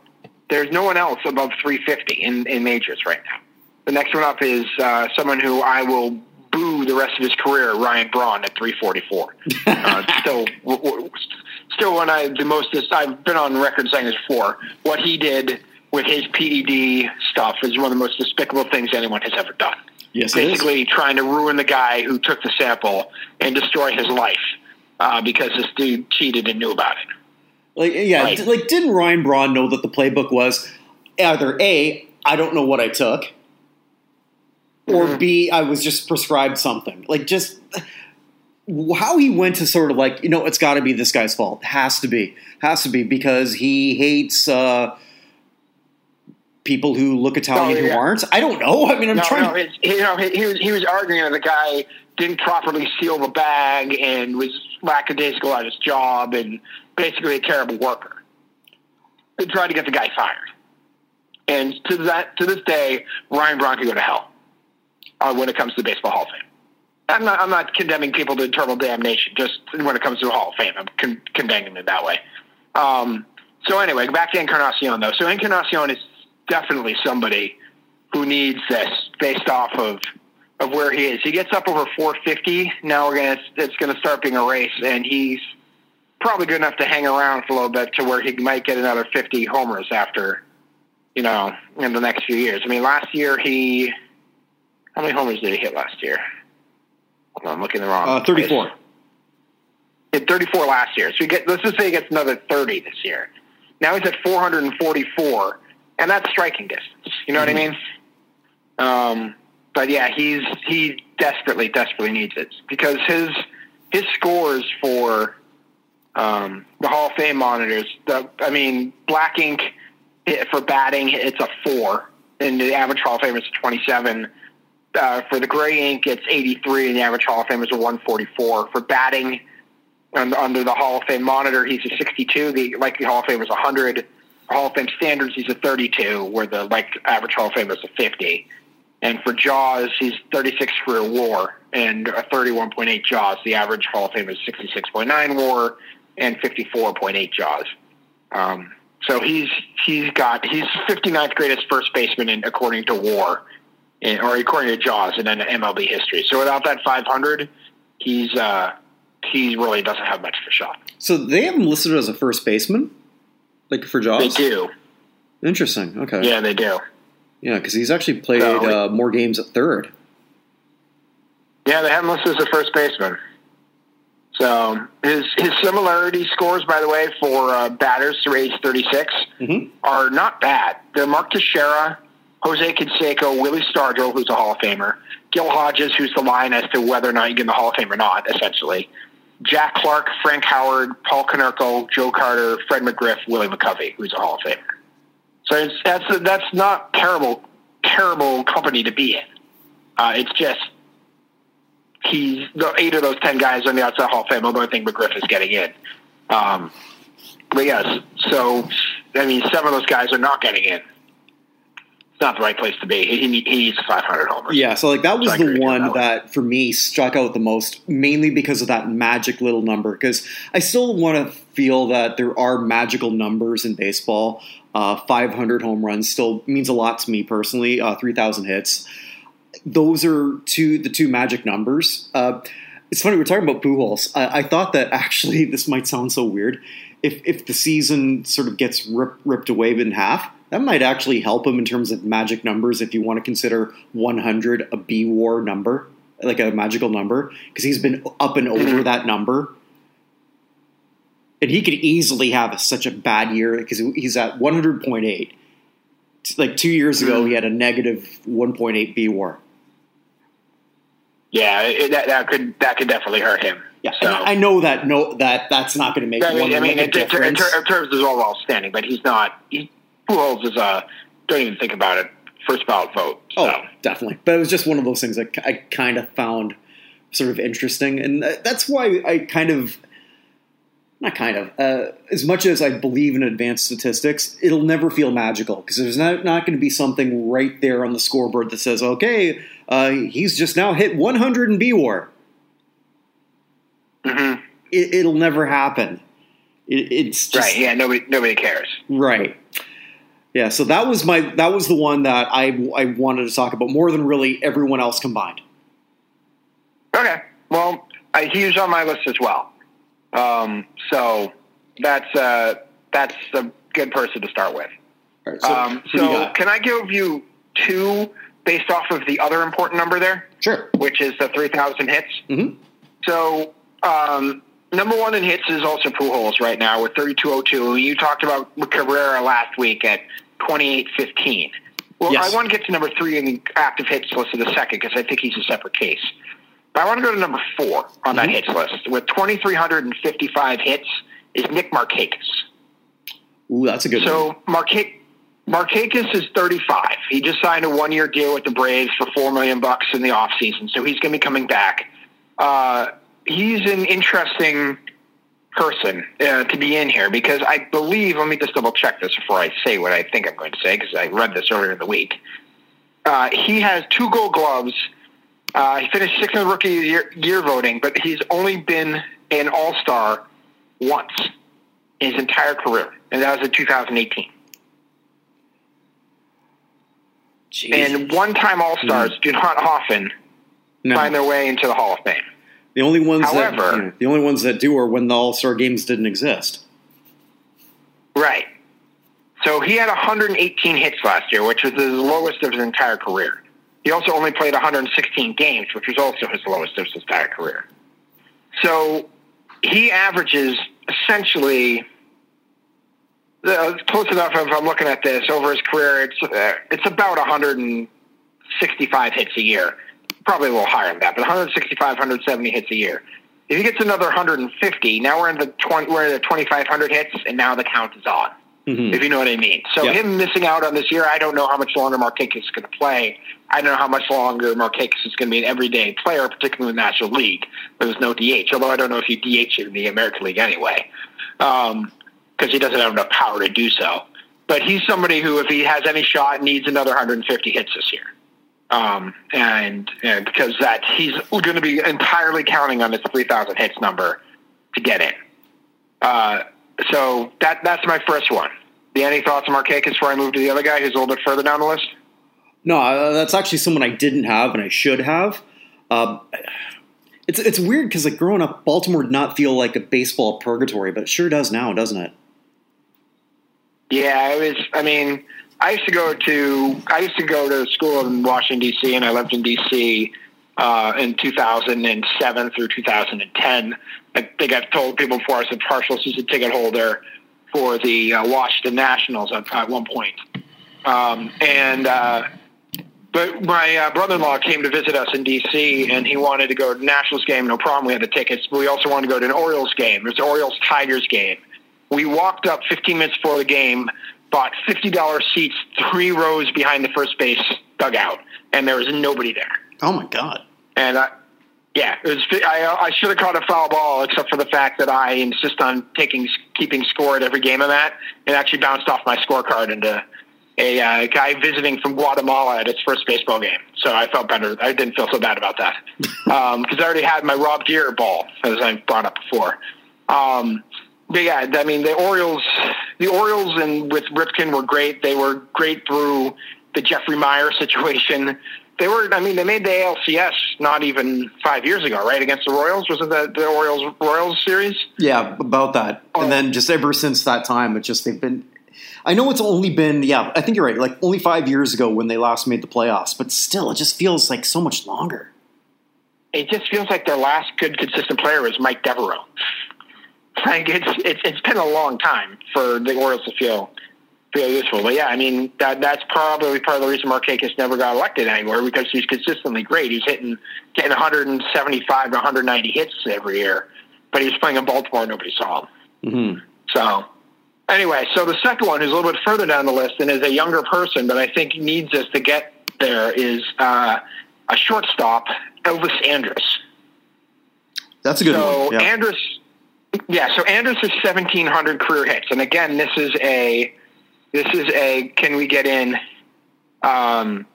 S1: There's no one else above 350 in, in majors right now. The next one up is uh, someone who I will boo the rest of his career, Ryan Braun at 344. uh, still, w- w- still one I the most. I've been on record saying this before. What he did with his PED stuff is one of the most despicable things anyone has ever done.
S2: Yes,
S1: basically trying to ruin the guy who took the sample and destroy his life uh, because this dude cheated and knew about it.
S2: Like, yeah, like, like didn't Ryan Braun know that the playbook was either a I don't know what I took, or mm-hmm. b I was just prescribed something. Like just how he went to sort of like you know it's got to be this guy's fault. Has to be, has to be because he hates. Uh, people who look Italian oh, yeah. who aren't? I don't know. I mean, I'm
S1: no,
S2: trying.
S1: No,
S2: to...
S1: you know, he was he was arguing that the guy didn't properly seal the bag and was lackadaisical at his job and basically a terrible worker. They tried to get the guy fired, and to that to this day, Ryan Braun could go to hell uh, when it comes to the Baseball Hall of Fame. I'm not I'm not condemning people to eternal damnation. Just when it comes to the Hall of Fame, I'm con- condemning it that way. Um, so anyway, back to Encarnacion though. So Encarnacion is definitely somebody who needs this based off of of where he is. He gets up over 450. Now we're gonna it's gonna start being a race, and he's probably good enough to hang around for a little bit to where he might get another 50 homers after you know in the next few years. I mean, last year he how many homers did he hit last year? Hold on, I'm looking the wrong.
S2: Uh, 34. Place.
S1: Hit 34 last year. So he get, let's just say he gets another 30 this year. Now he's at 444 and that's striking distance. You know mm-hmm. what I mm-hmm. mean? Um, but yeah, he's he desperately, desperately needs it because his his scores for um, the Hall of Fame monitors. The, I mean, black ink for batting, it's a four, and the average Hall of Fame is twenty seven. Uh, for the gray ink, it's 83, and the average Hall of Fame is a 144. For batting, under the Hall of Fame monitor, he's a 62. The likely Hall of Fame is 100. Hall of Fame standards, he's a 32, where the like average Hall of Fame is a 50. And for Jaws, he's 36 career WAR and a 31.8 Jaws. The average Hall of Fame is 66.9 WAR and 54.8 Jaws. Um, so he's he's got he's 59th greatest first baseman in, according to WAR, in, or according to Jaws in MLB history. So without that 500, he's uh, he really doesn't have much of a shot.
S2: So they have him listed as a first baseman. Like for Jaws?
S1: They do.
S2: Interesting. Okay.
S1: Yeah, they do.
S2: Yeah, because he's actually played so, uh, more games at third.
S1: Yeah, they have him listed as a first baseman. So his his similarity scores, by the way, for uh, batters through age 36
S2: Mhm.
S1: are not bad. They're Mark Teixeira, Jose Canseco, Willie Stargell, who's a Hall of Famer, Gil Hodges, who's the line as to whether or not you get in the Hall of Fame or not, essentially. Jack Clark, Frank Howard, Paul Konerko, Joe Carter, Fred McGriff, Willie McCovey, who's a Hall of Famer. So that's that's not terrible, terrible company to be in. Uh, it's just he's the eight of those ten guys on the outside Hall of Fame. Although I think McGriff is getting in. Um, but yes, so I mean, seven of those guys are not getting in. Not the right place to be. He, he needs 500 homers.
S2: Yeah, so like that was
S1: So
S2: the one
S1: on that
S2: that for me struck out the most, mainly because of that magic little number. Because I still want to feel that there are magical numbers in baseball. Uh, 500 home runs still means a lot to me personally. Uh, 3,000 hits. Those are two the two magic numbers. Uh, it's funny we're talking about Pujols. I, I thought that actually this might sound so weird. If if the season sort of gets rip, ripped away in half, that might actually help him in terms of magic numbers. If you want to consider 100 a B WAR number, like a magical number, because he's been up and over
S1: Mhm.
S2: that number, and he could easily have such a bad year because he's at 100.8. Like two years ago, he had a negative 1.8 B WAR.
S1: Yeah, it, that, that could that could definitely hurt him.
S2: Yeah,
S1: So-
S2: I know that no that that's not going to make
S1: I mean,
S2: one
S1: I mean, in, in, in,
S2: difference.
S1: ter- in terms of overall standing, but he's not. He, Pujols is a don't even think about it. First ballot vote. So.
S2: Oh, definitely. But it was just one of those things that I kind of found sort of interesting, and that's why I kind of, not kind of, uh, as much as I believe in advanced statistics, it'll never feel magical because there's not not going to be something right there on the scoreboard that says, okay, uh, he's just now hit 100 in B WAR.
S1: Mhm.
S2: It, it'll never happen. It, it's just
S1: right. Yeah. Nobody nobody cares.
S2: Right. Yeah, so that was my that was the one that I I wanted to talk about more than really everyone else combined.
S1: Okay. Well, I, he's on my list as well. Um, so that's uh, that's a good person to start with.
S2: Right, so
S1: um,
S2: who do you
S1: so can I give you two based off of the other important number there,
S2: sure.
S1: which is the three thousand hits?
S2: Mhm.
S1: So um, number one in hits is also Pujols right now with thirty two oh two. You talked about Cabrera last week at twenty eight fifteen. Well,
S2: Yes.
S1: I want to get to number three in the active hits list in a second because I think he's a separate case. But I want to go to number four on that
S2: Mhm.
S1: hits list with twenty three hundred and fifty five hits is Nick Markakis.
S2: Ooh, that's a good one.
S1: So Marca- Markakis is 35. He just signed a one-year deal with the Braves for four million bucks in the offseason, so he's going to be coming back. Uh, he's an interesting person uh, to be in here because I believe. Let me just double check this before I say what I think I'm going to say because I read this earlier in the week. Uh, he has two Gold Gloves. Uh, he finished sixth in the Rookie year, year voting, but he's only been an All Star once in his entire career, and that was in 2018.
S2: Jeez.
S1: And one-time All-Stars do not often
S2: no,
S1: find their way into the Hall of Fame.
S2: The only ones that
S1: However-
S2: yeah, the only ones that do are when the All Star games didn't exist.
S1: Right. So he had 118 hits last year, which was the lowest of his entire career. He also only played 116 games, which was also his lowest of his entire career. So he averages essentially uh, close enough. If I'm looking at this over his career, it's uh, it's about 165 hits a year, probably a little higher than that, but 165, 170 hits a year. If he gets another 150, now we're in the 20, we're in the 2,500 hits, and now the count is on
S2: Mhm.
S1: if you know what I mean. So him missing out on this year, I don't know how much longer Markakis is going to play. I don't know how much longer Markakis is going to be an everyday player, particularly in the National League. There was no DH, although I don't know if you DH in the American League anyway, because he doesn't have enough power to do so. But he's somebody who, if he has any shot, needs another 150 hits this year. Um, and, and because that he's going to be entirely counting on his 3,000 hits number to get in. Uh, so that that's my first one. Do you any thoughts on Markakis before I move to the other guy who's a little bit further down the list?
S2: No, uh, that's actually someone I didn't have and I should have. Um, it's it's weird because like growing up, Baltimore did not feel like a baseball purgatory, but it sure does now, doesn't it?
S1: Yeah, it was. I mean, I used to go to I used to go to school in Washington D.C. and I lived in D.C. uh, in 2007 through 2010. I think I've told people before I was a partial season ticket holder for the uh, Washington Nationals at, at one point. Um, and uh, but my uh, brother-in-law came to visit us in D.C. and he wanted to go to Nationals game. No problem, we had the tickets. But we also wanted to go to an Orioles game. There's an Orioles Tigers game. We walked up 15 minutes before the game, bought $50 seats, three rows behind the first base dugout, and there was nobody there.
S2: Oh my god!
S1: And I, yeah, it was. I, I should have caught a foul ball, except for the fact that I insist on taking keeping score at every game of that. It actually bounced off my scorecard into a uh, guy visiting from Guatemala at its first baseball game. So I felt better. I didn't feel so bad about that because um, I already had my Rob Gear ball, as I brought up before. Um, but yeah, I mean the Orioles, the Orioles and with Ripken were great. They were great through the Jeffrey Maier situation. They were, I mean, they made the ALCS not even five years ago, right? Against the Royals, was it the, the Orioles Royals series?
S2: Yeah, about that. Oh. And then just ever since that time, it's just they've been. I know it's only been, yeah, I think you're right. Like only five years ago when they last made the playoffs, but still, it just feels like so much longer.
S1: It just feels like their last good, consistent player was Mike Devereaux. Like it's it's it's been a long time for the Orioles to feel feel useful. But yeah, I mean that that's probably part of the reason Markakis never got elected anywhere because he's consistently great. He's hitting getting 175 to 190 hits every year, but he was playing in Baltimore. And nobody saw him.
S2: Mm-hmm.
S1: So anyway, so the second one, who's a little bit further down the list and is a younger person, but I think needs us to get there, is uh, a shortstop, Elvis Andrus.
S2: That's a good
S1: so
S2: one.
S1: Yeah. Andrus yeah, so Andrus has 1,700 career hits, and again, this is a this is a can we get in? Um,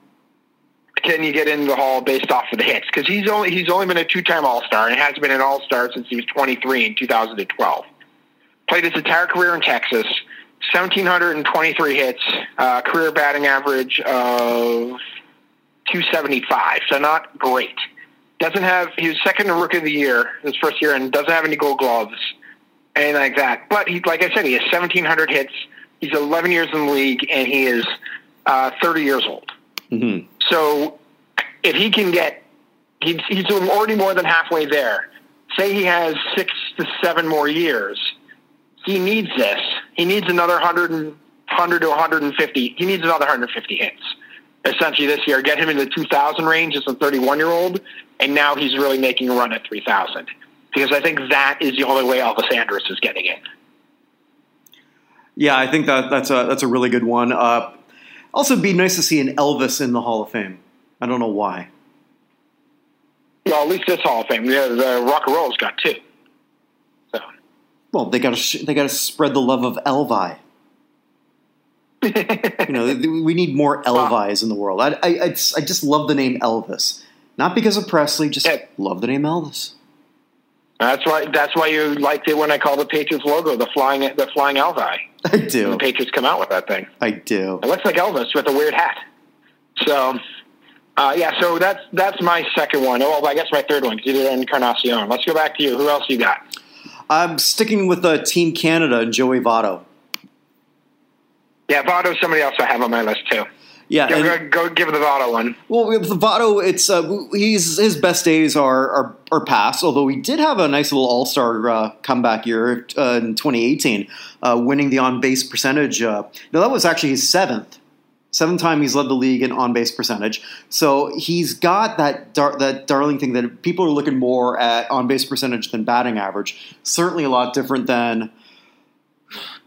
S1: can you get in the hall based off of the hits? Because he's only he's only been a two time All Star and has been an All Star since he was 23 in 2012. Played his entire career in Texas. 1,723 hits, uh, career batting average of 275, so not great doesn't have he was second in rookie of the year his first year and doesn't have any gold gloves anything like that. But he like i said he has 1700 hits. He's 11 years in the league and he is uh, 30 years old.
S2: Mm-hmm.
S1: so if he can get he's, he's already more than halfway there. Say he has six to seven more years. He needs this. He needs another 100, 100 to 150 he needs another 150 hits essentially this year, get him in the 2,000 range as a 31 year old, and now he's really making a run at 3,000. Because I think that is the only way Elvis Andrus is getting in.
S2: Yeah, I think that that's a that's a really good one. Uh, also, be nice to see an Elvis in the Hall of Fame. I don't know why.
S1: Well, at least this Hall of Fame. Yeah, the Rock and Roll's got two. So.
S2: Well, they got to they got to spread the love of Elvi you know, we need more Elvis in the world. I, I, I, just love the name Elvis, not because of Presley. Just yeah. love the name Elvis.
S1: That's why. That's why you liked it when I called the Patriots logo the flying the flying Elvi.
S2: I do.
S1: the Patriots come out with that thing.
S2: I do.
S1: It looks like Elvis with a weird hat. So, uh, yeah. So that's that's my second one. Oh, well, I guess my third one because you did Encarnacion. Let's go back to you. Who else you got?
S2: I'm sticking with uh, Team Canada and Joey Votto.
S1: Yeah, Votto's somebody else I have on my list too.
S2: Yeah,
S1: go, and, go, go give the Votto one.
S2: Well, with the Votto, it's uh, he's his best days are, are are past. Although he did have a nice little All Star uh, comeback year uh, in 2018, uh, winning the on base percentage. Uh, no, that was actually his seventh. Seventh time he's led the league in on base percentage. So he's got that dar- that darling thing that people are looking more at on base percentage than batting average. Certainly a lot different than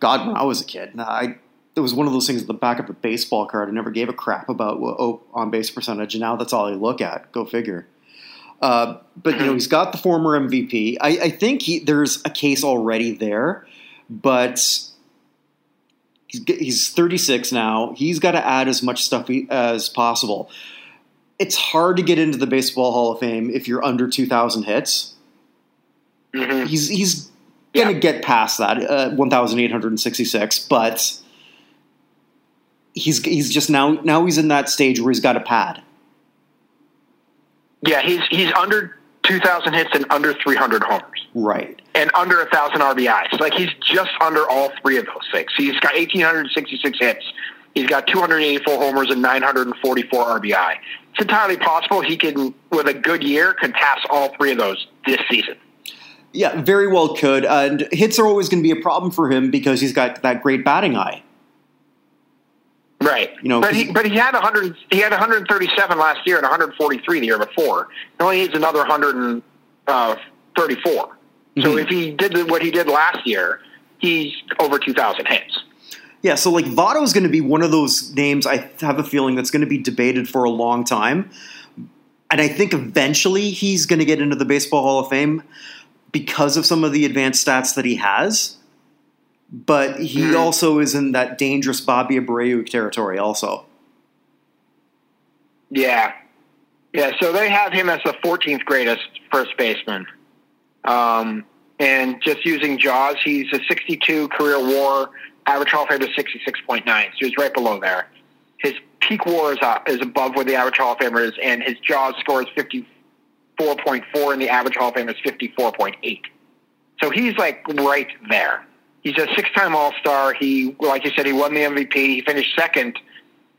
S2: God when I was a kid. I it was one of those things at the back of a baseball card. I never gave a crap about oh, on base percentage, and now that's all I look at. Go figure. Uh, but you know, he's got the former MVP. I, I think he, there's a case already there, but he's, he's 36 now. He's got to add as much stuff as possible. It's hard to get into the Baseball Hall of Fame if you're under 2,000 hits.
S1: Mm-hmm.
S2: He's he's going to yeah. get past that, uh, 1,866, but he's he's just now now he's in that stage where he's got a pad.
S1: Yeah, he's he's under 2,000 hits and under 300 homers.
S2: Right.
S1: And under a 1,000 RBIs. Like he's just under all three of those things. He's got 1,866 hits. He's got 284 homers and 944 RBI. It's entirely possible he can, with a good year, could pass all three of those this season.
S2: Yeah, very well could. And hits are always going to be a problem for him because he's got that great batting eye.
S1: Right. You know, but he but he had 100 he had 137 last year and 143 the year before. He only needs another 134. Uh, mm-hmm. So if he did what he did last year, he's over 2,000 hits.
S2: Yeah, so like Votto is going to be one of those names I have a feeling that's going to be debated for a long time. And I think eventually he's going to get into the Baseball Hall of Fame because of some of the advanced stats that he has. But he mm. also is in that dangerous Bobby Abreu territory also.
S1: Yeah. Yeah, so they have him as the 14th greatest first baseman. Um, and just using Jaws, he's a 62 career WAR average Hall of Fame is 66.9, so he's right below there. His peak WAR is up, is above where the average Hall of Famer is, and his Jaws score is 54.4, and the average Hall of Famer is 54.8. So he's like right there. He's a six-time All-Star. He, like you said, he won the MVP. He finished second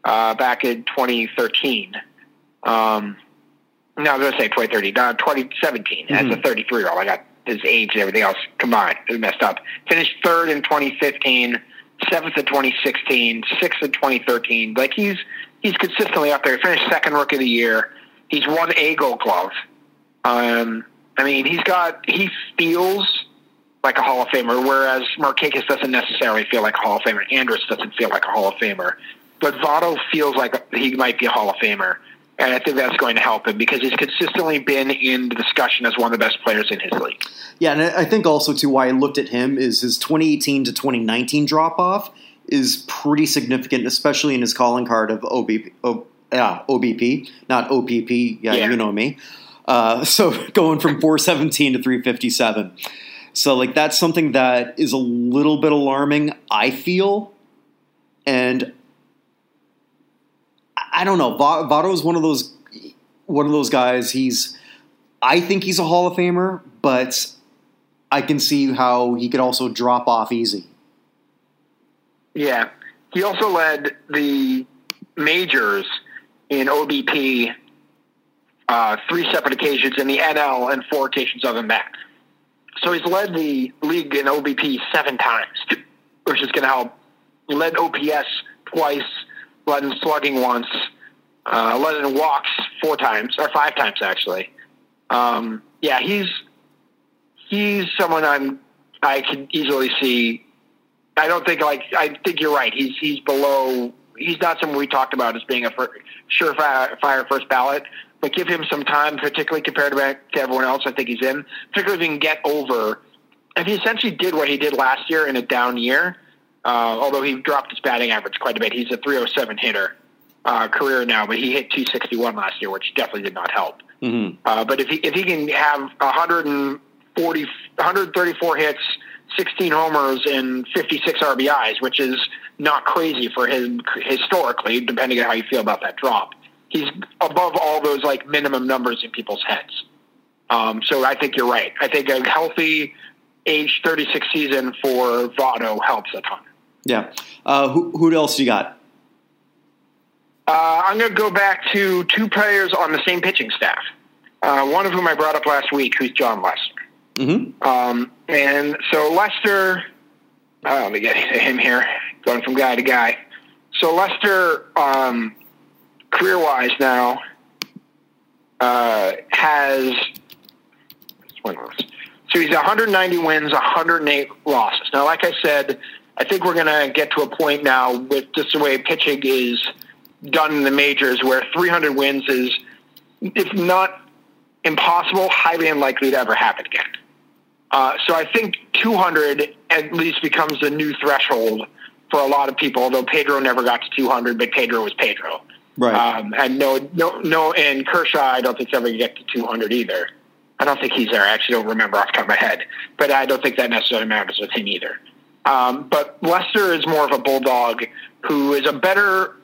S1: uh, back in 2013. Um, no, I was going to say 2013, uh, 2017 mm-hmm. as a mm-hmm. 33 year old. I got his age and everything else combined. It messed up. Finished third in 2015 seventh in 2016, sixth in 2013. Like he's he's consistently up there. He finished second rookie of the year. He's won a Gold Glove. Um, I mean, he's got he feels like a Hall of Famer, whereas Markakis doesn't necessarily feel like a Hall of Famer. Andrus doesn't feel like a Hall of Famer, but Votto feels like he might be a Hall of Famer. And I think that's going to help him because he's consistently been in the discussion as one of the best players in his league.
S2: Yeah, and I think also too why I looked at him is his 2018 to 2019 drop off is pretty significant, especially in his calling card of OBP, o, yeah, OBP, not OPP. Yeah, yeah. you know me. Uh, so going from 417 to 357. So like that's something that is a little bit alarming. I feel, and I don't know. Votto is one of those one of those guys. He's I think he's a Hall of Famer, but I can see how he could also drop off easy.
S1: Yeah, he also led the majors in OBP uh, three separate occasions in the NL and four occasions of than that. So he's led the league in OBP seven times, which is going to help. He led OPS twice led in slugging once, uh, led in walks four times or five times actually. Um, yeah, he's he's someone I'm I can easily see. I don't think like I think you're right. He's he's below. He's not someone we talked about as being a surefire fire first ballot. But give him some time, particularly compared to, to everyone else. I think he's in. Particularly if he can get over. If he essentially did what he did last year in a down year, uh, although he dropped his batting average quite a bit. He's a 307 hitter uh, career now, but he hit 261 last year, which definitely did not help. Mm-hmm. Uh, but if he if he can have 140, 134 hits, 16 homers, and 56 RBIs, which is not crazy for him historically, depending on how you feel about that drop. He's above all those like minimum numbers in people's heads. Um, so I think you're right. I think a healthy age 36 season for Votto helps a ton.
S2: Yeah. Uh, who, who else you got?
S1: Uh, I'm going to go back to two players on the same pitching staff. Uh, one of whom I brought up last week, who's Jon Lester. Mm-hmm. Um, and so Lester, uh, let me get him here, going from guy to guy. So Lester, um, career-wise now, uh, has so he's 190 wins, 108 losses. Now, like I said, I think we're going to get to a point now with just the way pitching is done in the majors where 300 wins is, if not impossible, highly unlikely to ever happen again. Uh, so I think 200 at least becomes the new threshold for a lot of people. Although Pedro never got to 200, but Pedro was Pedro.
S2: Right.
S1: Um, and no, no, no, and Kershaw, I don't think he's ever going to get to 200 either. I don't think he's there. I actually don't remember off the top of my head, but I don't think that necessarily matters with him either. Um, but Lester is more of a bulldog who is a better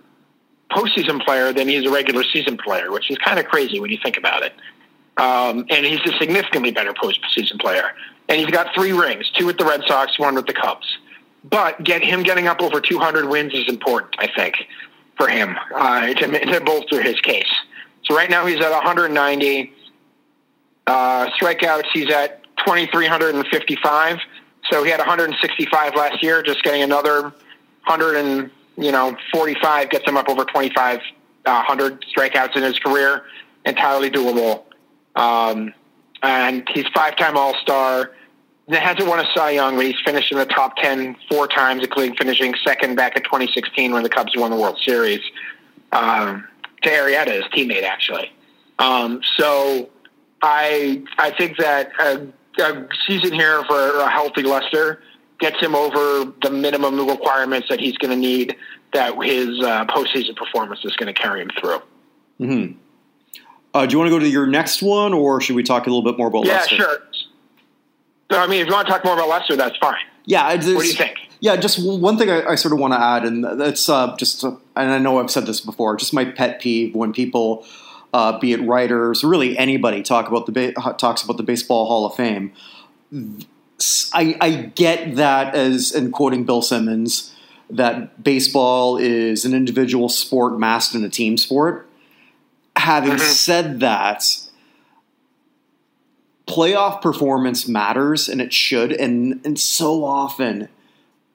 S1: postseason player than he's a regular season player, which is kind of crazy when you think about it. Um, and he's a significantly better postseason player. And he's got three rings: two with the Red Sox, one with the Cubs. but get him getting up over 200 wins is important, I think, for him uh, to, to bolster his case. So right now he's at 190 uh, strikeouts. He's at 2,355. So he had 165 last year. Just getting another 100 and you know 45 gets him up over 2,500 uh, strikeouts in his career. Entirely doable. Um, and he's five-time All-Star. He hasn't won a Cy Young, but he's finished in the top 10 four times, including finishing second back in 2016 when the Cubs won the World Series. Um, to Arrieta, his teammate, actually. Um, so I I think that a, a season here for a healthy Lester gets him over the minimum requirements that he's going to need that his uh, postseason performance is going to carry him through.
S2: Mm-hmm. Uh, do you want to go to your next one, or should we talk a little bit more about
S1: yeah,
S2: Lester?
S1: sure. So, I mean, if you want to talk more about Lester, that's fine.
S2: Yeah.
S1: What do you think?
S2: Yeah, just one thing I, I sort of want to add, and that's uh, just, uh, and I know I've said this before, just my pet peeve when people, uh, be it writers, really anybody, talk about the ba- talks about the Baseball Hall of Fame. I, I get that as, in quoting Bill Simmons, that baseball is an individual sport masked in a team sport. Having
S1: Mm-hmm.
S2: said that, playoff performance matters and it should and and so often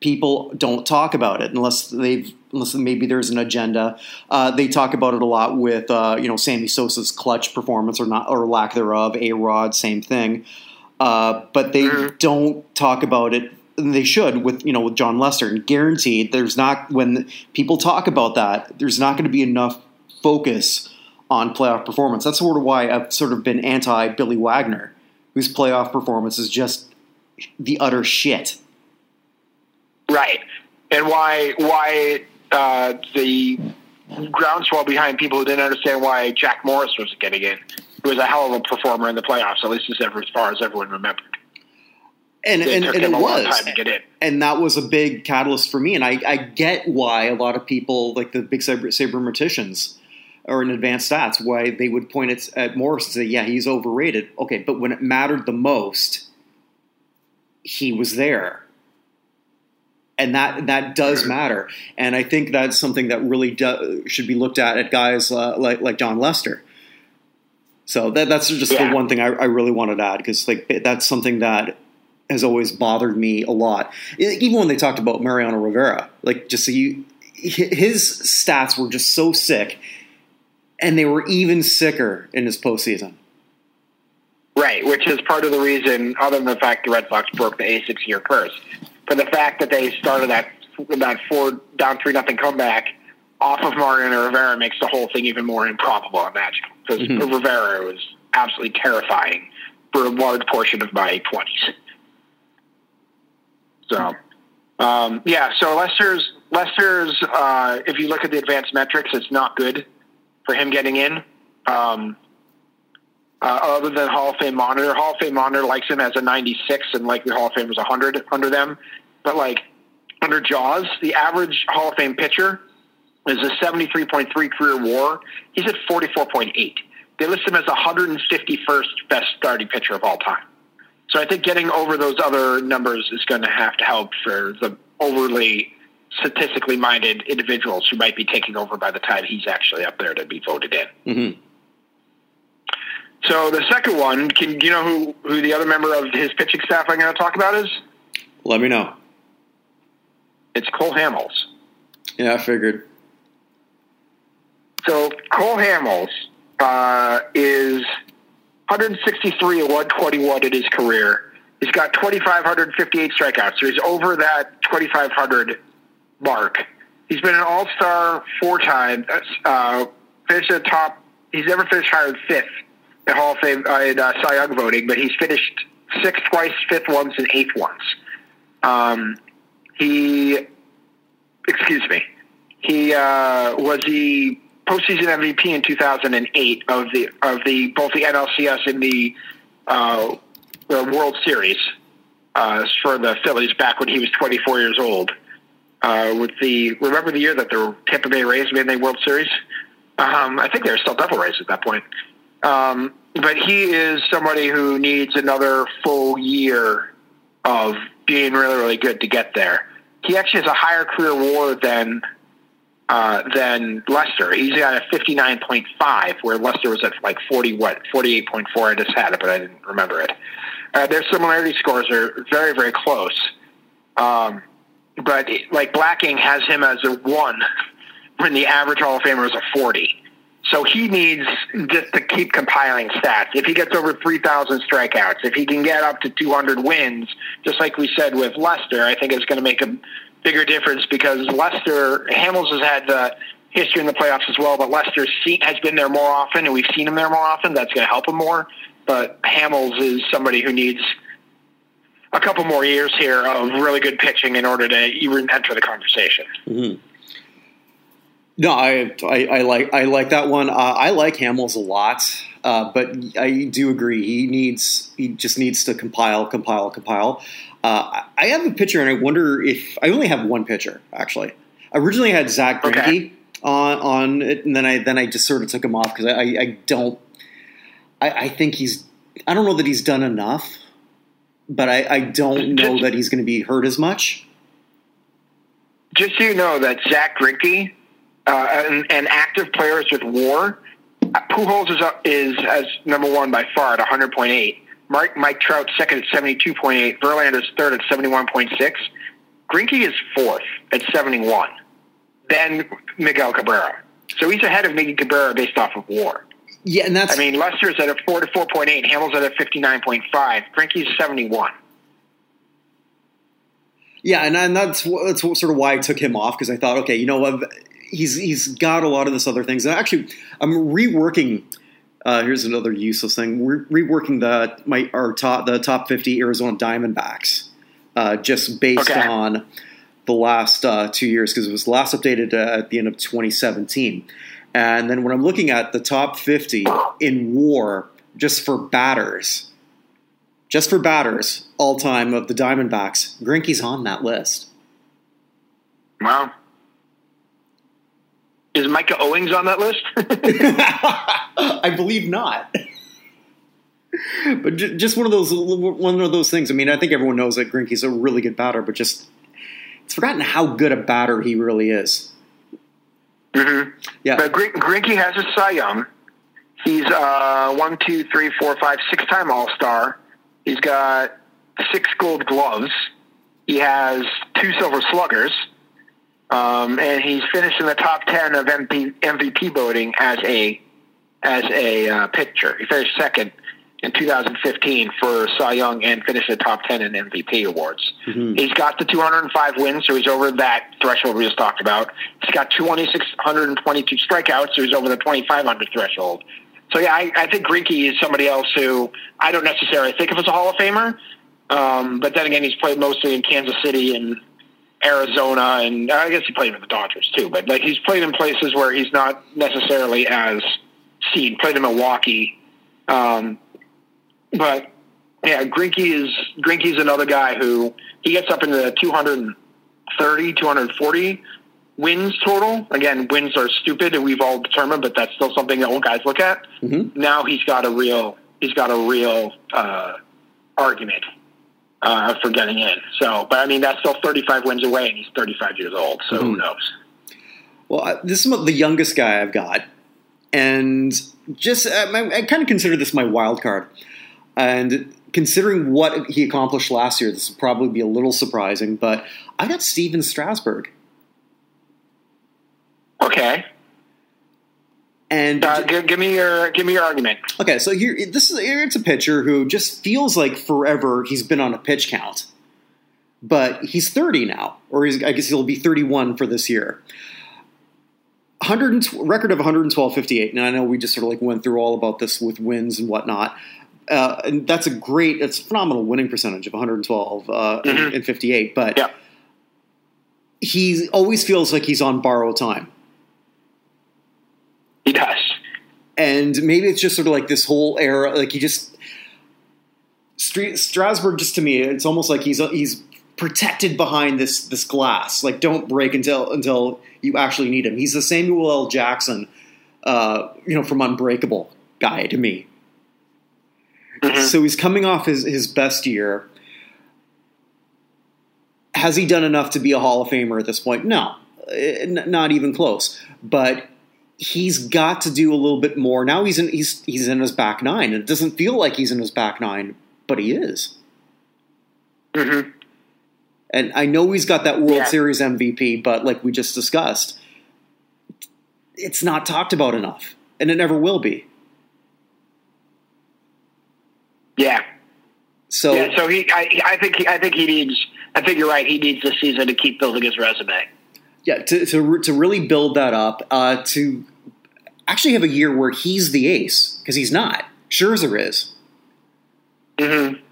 S2: people don't talk about it unless they've unless maybe there's an agenda. Uh, they talk about it a lot with uh, you know Sammy Sosa's clutch performance or not or lack thereof a Rod same thing. Uh, but they
S1: Mhm.
S2: don't talk about it and they should with you know with Jon Lester and guaranteed there's not when people talk about that there's not going to be enough focus on playoff performance. That's sort of why I've sort of been anti Billy Wagner whose playoff performance is just the utter shit
S1: Right. And why why uh, the groundswell behind people who didn't understand why Jack Morris was getting in. He was a hell of a performer in the playoffs, at least as, ever, as far as everyone remembered.
S2: and
S1: It
S2: and, and it was
S1: time to get in.
S2: and that was a big catalyst for me. And I, I get why a lot of people, like the big saber, sabermetricians or in advanced stats, why they would point at, at Morris and say, yeah, he's overrated. Okay, but when it mattered the most, he was there. And that that does matter, and I think that's something that really do, should be looked at at guys uh, like like Jon Lester. So that, that's just
S1: Yeah.
S2: the one thing I, I really wanted to add because like that's something that has always bothered me a lot. Even when they talked about Mariano Rivera, like just so you, his stats were just so sick, and they were even sicker in his postseason.
S1: Right, which is part of the reason, other than the fact the Red Sox broke the A six year curse, for the fact that they started that that four down three nothing comeback off of Mariano Rivera makes the whole thing even more improbable and magical because
S2: Mhm.
S1: Rivera was absolutely terrifying for a large portion of my twenties. So, um, yeah, so Lester's Lester's uh, if you look at the advanced metrics, it's not good for him getting in. Um, uh, other than Hall of Fame monitor. Hall of Fame monitor likes him as a 96, and likely Hall of Fame was 100 under them. But like under Jaws, the average Hall of Fame pitcher is a 73.3 career WAR. He's at 44.8. They list him as the 151st best starting pitcher of all time. So I think getting over those other numbers is going to have to help for the overly statistically minded individuals who might be taking over by the time he's actually up there to be voted in.
S2: Mm-hmm.
S1: So the second one, can do you know who who the other member of his pitching staff I'm going to talk about is?
S2: Let me know.
S1: It's Cole Hamels.
S2: Yeah, I figured.
S1: So Cole Hamels uh, is 163 and 121 in his career. He's got 2,558 strikeouts, so he's over that 2,500 mark. He's been an All Star four times. Uh, finished at the top. He's never finished higher than fifth in Hall of Fame uh, in uh, Cy Young voting, but he's finished sixth twice, fifth once, and eighth once. Um, he, excuse me, he uh, was the postseason MVP in 2008 of the of the both the NLCS and the, uh, the World Series uh, for the Phillies back when he was 24 years old. Uh, with the remember the year that the Tampa Bay Rays made the World Series? Um, I think they were still Devil Rays at that point. Um, but he is somebody who needs another full year of being really, really good to get there. he actually has a higher career WAR than uh, than Lester. He's got a fifty nine point five, where Lester was at like forty what forty eight point four. I just had it, but I didn't remember it. Uh, their similarity scores are very very close. Um, but like black ink has him as a one when the average Hall of Famer is a forty. So he needs just to keep compiling stats. If he gets over 3,000 strikeouts, if he can get up to 200 wins, just like we said with Lester, I think it's going to make a bigger difference because Lester, Hamels has had the history in the playoffs as well, but Lester has been there more often, and we've seen him there more often. That's going to help him more. But Hamels is somebody who needs a couple more years here of really good pitching in order to even enter the conversation.
S2: Mm-hmm. No, I, I, I, like I like that one. Uh, I like Hamels a lot, uh, but I do agree he needs he just needs to compile, compile, compile. Uh, I have a pitcher, and I wonder if I only have one pitcher actually. Originally, I had Zack Greinke okay. on on it, and then I then I just sort of took him off because I, I, I, don't. I, I, think he's. I don't know that he's done enough, but I, I don't know that he's going to be hurt as much.
S1: Just so you know that Zack Greinke uh, and, and, active players with WAR. Pujols is up, is as number one by far at 100.8. Mike, Mike Trout second at 72.8. Verlander is third at 71.6. Greinke is fourth at 71. Then Miguel Cabrera. So he's ahead of Miguel Cabrera based off of WAR.
S2: Yeah, and that's.
S1: I mean, Lester's at a four to 4.8. Hamels at a 59.5. Greinke's 71.
S2: Yeah, and, and that's that's sort of why I took him off because I thought, okay, you know what, he's he's got a lot of this other things. And actually, I'm reworking. Uh, here's another useless thing. We're reworking the my our top the top 50 Arizona Diamondbacks, uh, just based okay. on the last uh, two years because it was last updated uh, at the end of 2017. And then when I'm looking at the top 50 in WAR, just for batters, just for batters all time of the Diamondbacks, Greinke's on that list.
S1: Wow. Is Micah Owings on that list?
S2: I believe not. but just one of those one of those things. I mean, I think everyone knows that Greinke's a really good batter, but just it's forgotten how good a batter he really is.
S1: Mm-hmm. Yeah, but Greinke has a Cy Young. He's uh, one, two, three, four, five, six time All Star. He's got six Gold Gloves. He has two Silver Sluggers. Um, and he's finished in the top ten of MP, MVP voting as a as a uh, pitcher. He finished second in 2015 for Cy Young and finished the top 10 in MVP awards. Mm-hmm. He's got the 205 wins, so he's over that threshold we just talked about. He's got 2,622 strikeouts, so he's over the 2,500 threshold. So yeah, I, I think Greinke is somebody else who I don't necessarily think of as a Hall of Famer. Um, but then again, he's played mostly in Kansas City and Arizona, and I guess he played with the Dodgers too. But like he's played in places where he's not necessarily as seen. Played in Milwaukee, um, but yeah, Greinke is Greinke's another guy who he gets up into the 230, 240 wins total. Again, wins are stupid, and we've all determined, but that's still something that old guys look at. Mm-hmm. Now he's got a real he's got a real uh, argument uh, for getting in. So, but I mean, that's still 35 wins away, and he's 35 years old. So mm-hmm. who knows?
S2: Well, this is the youngest guy I've got, and just uh, I, I kind of consider this my wild card. And considering what he accomplished last year, this will probably be a little surprising. But I got Stephen Strasburg.
S1: Okay.
S2: And
S1: uh, give, give, me your give me your argument.
S2: Okay, so here this is here it's a pitcher who just feels like forever he's been on a pitch count, but he's 30 now, or I guess he'll be 31 for this year. 100 record of 112.58. Now I know we just sort of like went through all about this with wins and whatnot. Uh, and that's a great, it's a phenomenal winning percentage of 112 uh, mm-hmm. and, and, 58. But yeah. he always feels like he's on borrowed time.
S1: He does.
S2: And maybe it's just sort of like this whole era, like he just Strasburg. Just to me, it's almost like he's he's protected behind this this glass. Like don't break until until you actually need him. He's the Samuel L. Jackson, uh, you know, from Unbreakable guy to me. Mm-hmm. So he's coming off his his best year. has he done enough to be a Hall of Famer at this point? No, eh, not even close. But he's got to do a little bit more. Now he's in he's he's in his back nine. It doesn't feel like he's in his back nine, but he is.
S1: Mm-hmm.
S2: And I know he's got that World
S1: Yeah.
S2: Series MVP, but like we just discussed, it's not talked about enough, and it never will be.
S1: Yeah.
S2: So
S1: yeah. So he, I, I think, he, I think he needs. I think you're right. He needs this season to keep building his resume.
S2: yeah, to to, to really build that up, uh, to actually have a year where he's the ace because he's not. Scherzer is.
S1: Mm-hmm.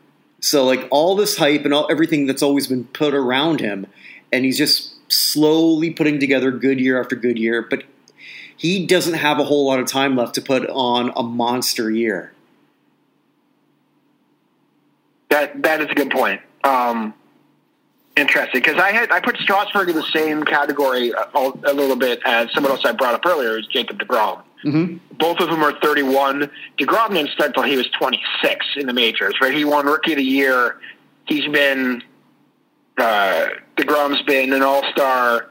S2: So like all this hype and all everything that's always been put around him, and he's just slowly putting together good year after good year, but he doesn't have a whole lot of time left to put on a monster year.
S1: That that is a good point. Um, interesting because I had I put Strasburg in the same category a, a little bit as someone else I brought up earlier is Jacob Degrom.
S2: Mm-hmm.
S1: Both of them are 31. Degrom didn't start until he was 26 in the majors. Right, he won Rookie of the Year. He's been uh, Degrom's been an All Star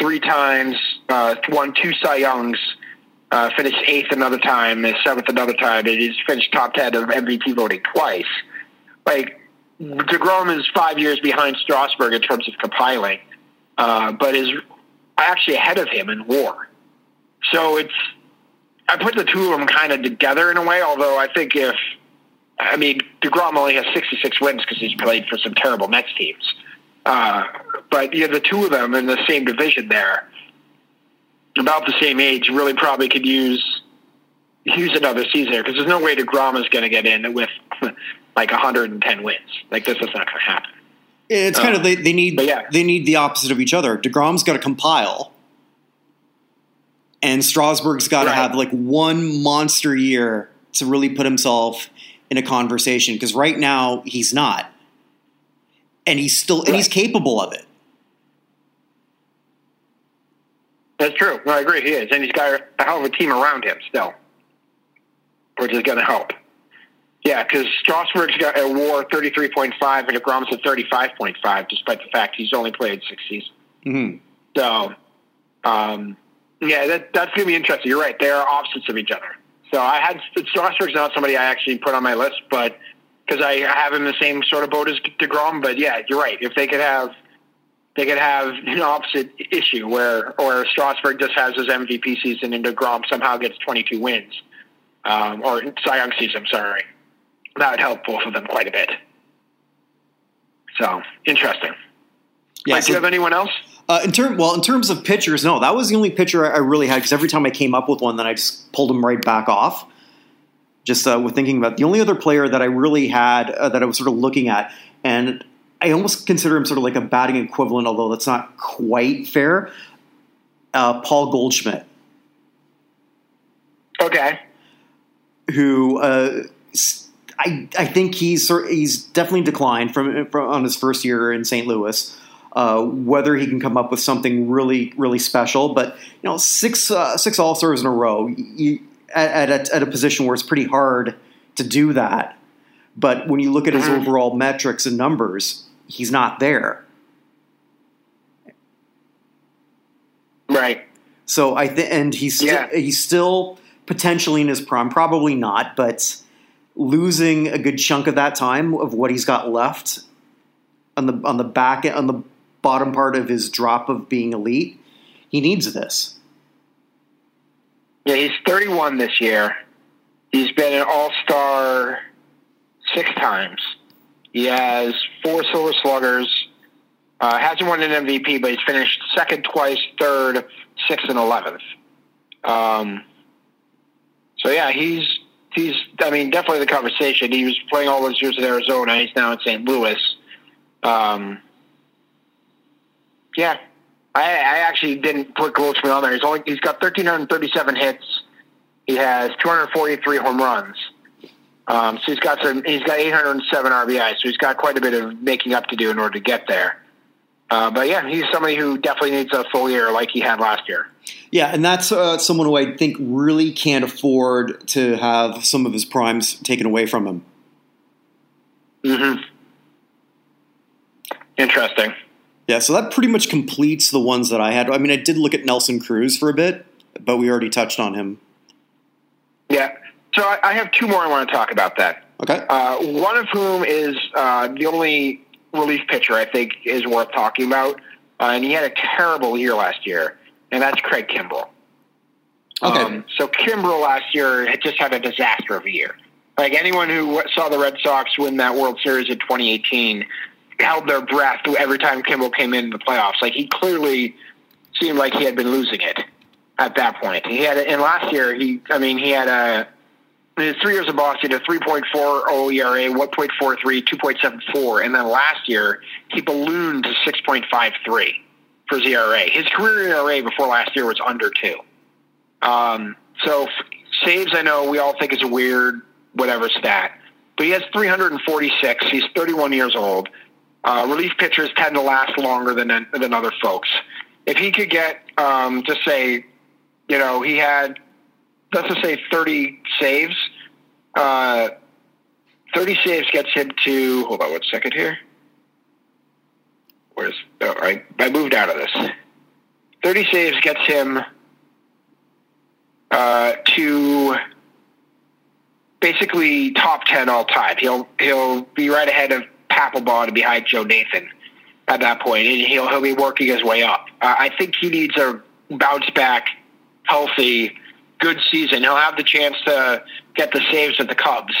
S1: three times. Uh, won two Cy Youngs. Uh, finished eighth another time, and seventh another time, and he's finished top ten of MVP voting twice. Like Degrom is five years behind Strasburg in terms of compiling, uh, but is actually ahead of him in WAR. So it's I put the two of them kind of together in a way. Although I think if I mean Degrom only has 66 wins because he's played for some terrible Mets teams, uh, but yeah, the two of them in the same division there, about the same age, really probably could use use another season there because there's no way Degrom is going to get in with like 110 wins. Like this is not going to happen.
S2: It's kind of um, they, they need
S1: yeah.
S2: they need the opposite of each other. Degrom's got to compile, and Strasburg's got to
S1: Right.
S2: have like one monster year to really put himself in a conversation. Because right now he's not, and he's still and he's capable of it.
S1: That's true. No, I agree. He is, and he's got a hell of a team around him still, which is going to help. Yeah, because Strasburg's got a WAR thirty three point five, and Degrom's at thirty five point five, despite the fact he's only played six seasons.
S2: hmm
S1: So, um, yeah, that, that's going to be interesting. You're right; they are opposites of each other. So I had Strasburg's not somebody I actually put on my list, but because I have him in the same sort of boat as Degrom. But yeah, you're right. If they could have, they could have an opposite issue where, or Strasburg just has his MVP season and Degrom somehow gets 22 wins, um, or Cy Young season. Sorry, that would help both of them quite a bit. So interesting.
S2: Yeah.
S1: Mike, do you have anyone else?
S2: Uh, in term, well, in terms of pitchers, no, that was the only pitcher I, I really had because every time I came up with one, then I just pulled him right back off. Just uh, with thinking about the only other player that I really had uh, that I was sort of looking at, and I almost consider him sort of like a batting equivalent, although that's not quite fair. Uh, Paul Goldschmidt,
S1: Okay.
S2: who uh, I I think he's he's definitely declined from, from on his first year in St. Louis. Uh, whether he can come up with something really really special, but you know six uh, six All Stars in a row you, at, at, a, at a position where it's pretty hard to do that. But when you look at his
S1: Mhm.
S2: overall metrics and numbers, he's not there.
S1: Right.
S2: So I think, and he's
S1: Yeah.
S2: he's still potentially in his prime, probably not, but losing a good chunk of that time of what he's got left on the on the back on the bottom part of his drop of being elite, he needs this.
S1: Yeah, he's 31 this year. He's been an All Star six times. He has four Silver Sluggers. Uh, hasn't won an MVP, but he's finished second twice, third, sixth, and eleventh. Um, so yeah, he's he's. I mean, definitely the conversation. He was playing all those years in Arizona. He's now in St. Louis. Um, yeah, I, I actually didn't put Goldschmidt on there. He's only he's got 1,337 hits. He has 243 home runs. Um, so he's got some. He's got 807 RBI. So he's got quite a bit of making up to do in order to get there. Uh, but yeah, he's somebody who definitely needs a full year like he had last year.
S2: Yeah, and that's uh, someone who I think really can't afford to have some of his primes taken away from him.
S1: Mm-hmm. Interesting.
S2: Yeah, so that pretty much completes the ones that I had. I mean, I did look at Nelson Cruz for a bit, but we already touched on him.
S1: Yeah. So I, I have two more I want to talk about that.
S2: Okay.
S1: Uh, one of whom is uh, the only relief pitcher I think is worth talking about, uh, and he had a terrible year last year, and that's Craig Kimbrel.
S2: Okay.
S1: Um, so Kimbrel last year had just had a disaster of a year. Like anyone who saw the Red Sox win that World Series in 2018 held their breath every time Kimbrel came in the playoffs. Like he clearly seemed like he had been losing it at that point. He had, and last year he, I mean, he had a his three years of Boston, a 3.40 ERA, 1.43, 2.74, and then last year he ballooned to 6.53 for his ERA. His career ERA before last year was under two. Um, so saves, I know we all think is a weird whatever stat, but he has 346. He's 31 years old. Uh, relief pitchers tend to last longer than than other folks. If he could get, um, say, you know, he had let's just say 30 saves. Uh, 30 saves gets him to, hold on one second here. Where's, oh, I, moved out of this. 30 saves gets him uh, to basically top 10 all time. He'll, he'll be right ahead of Papelbon and behind Joe Nathan at that point, and he'll, he'll be working his way up. Uh, I think he needs a bounce back, healthy, good season, he'll have the chance to get the saves at the Cubs.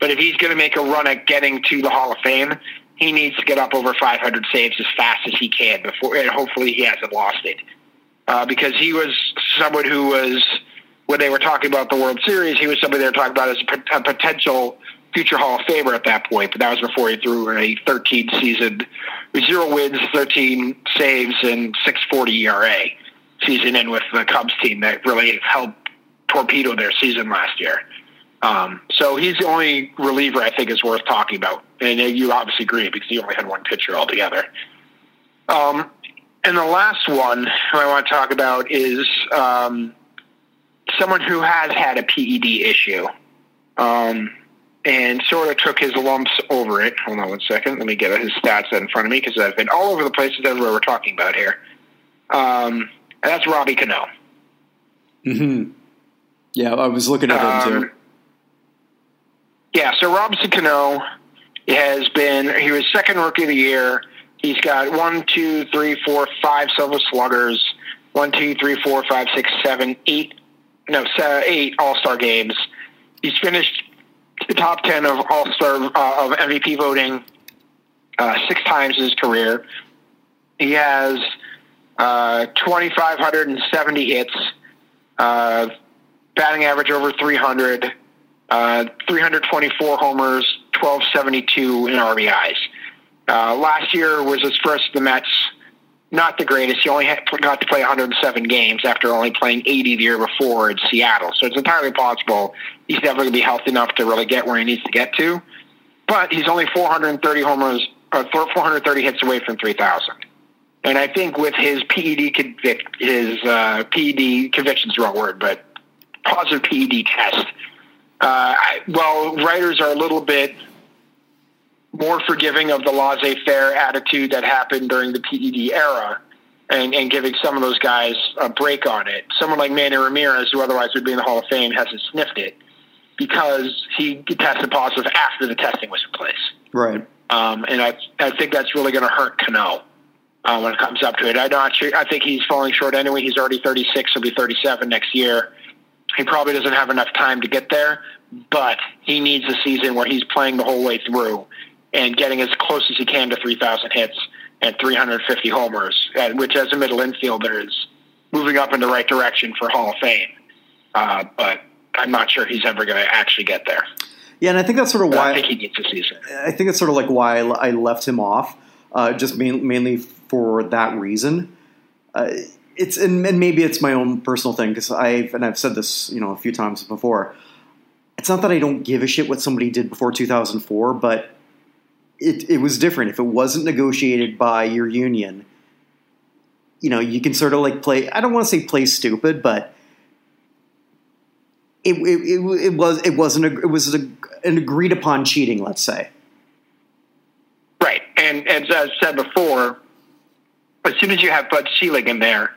S1: But if he's going to make a run at getting to the Hall of Fame, he needs to get up over 500 saves as fast as he can before, and hopefully he hasn't lost it. Uh, because he was someone who was, when they were talking about the World Series, he was somebody they were talking about as a, a potential future Hall of Famer at that point. But that was before he threw a 13 season, zero wins, 13 saves, and 640 ERA season in with the Cubs team that really helped torpedo their season last year. Um, so he's the only reliever I think is worth talking about. And you obviously agree because he only had one pitcher altogether. Um, and the last one I want to talk about is um, someone who has had a PED issue um, and sort of took his lumps over it. Hold on one second. Let me get his stats in front of me because I've been all over the places everywhere we're talking about here. Um, and that's Robbie Cano.
S2: Mm-hmm. Yeah, I was looking at him too.
S1: Yeah, so Robinson Cano has been, he was second rookie of the year. He's got one, two, three, four, five silver sluggers, one, two, three, four, five, six, seven, eight, no, seven, eight All Star games. He's finished the top ten of All Star uh, of MVP voting uh, six times in his career. He has uh, 2,570 hits, uh, batting average over 300, uh, 324 homers, 1272 in RBIs. Uh, last year was his first the Mets. Not the greatest. He only had, got to play 107 games after only playing 80 the year before in Seattle. So it's entirely possible he's never going to be healthy enough to really get where he needs to get to. But he's only 430 homers, or 430 hits away from 3,000. And I think with his PED convict, his uh, PED conviction's the wrong word, but positive PED test. Uh, well, writers are a little bit more forgiving of the laissez-faire attitude that happened during the PED era and, and giving some of those guys a break on it. Someone like Manny Ramirez, who otherwise would be in the Hall of Fame, hasn't sniffed it because he tested positive after the testing was in place.
S2: Right.
S1: Um, and I, I think that's really going to hurt Cano uh, when it comes up to it. I'm not sure. I think he's falling short anyway. He's already 36. He'll be 37 next year. He probably doesn't have enough time to get there, but he needs a season where he's playing the whole way through and getting as close as he can to 3,000 hits and 350 homers, which as a middle infielder is moving up in the right direction for Hall of Fame. Uh, but I'm not sure he's ever going to actually get there.
S2: Yeah, and I think that's sort of
S1: But
S2: why
S1: I think he needs a season.
S2: I think it's sort of like why I left him off, uh, just main, mainly for that reason. Uh, it's and, and maybe it's my own personal thing because I've and I've said this you know a few times before. It's not that I don't give a shit what somebody did before 2004, but it it was different. If it wasn't negotiated by your union, you know, you can sort of like play. I don't want to say play stupid, but it it, it, it was it wasn't a, it was a, an agreed upon cheating. Let's say.
S1: Right. And as I said before, as soon as you have Bud Selig in there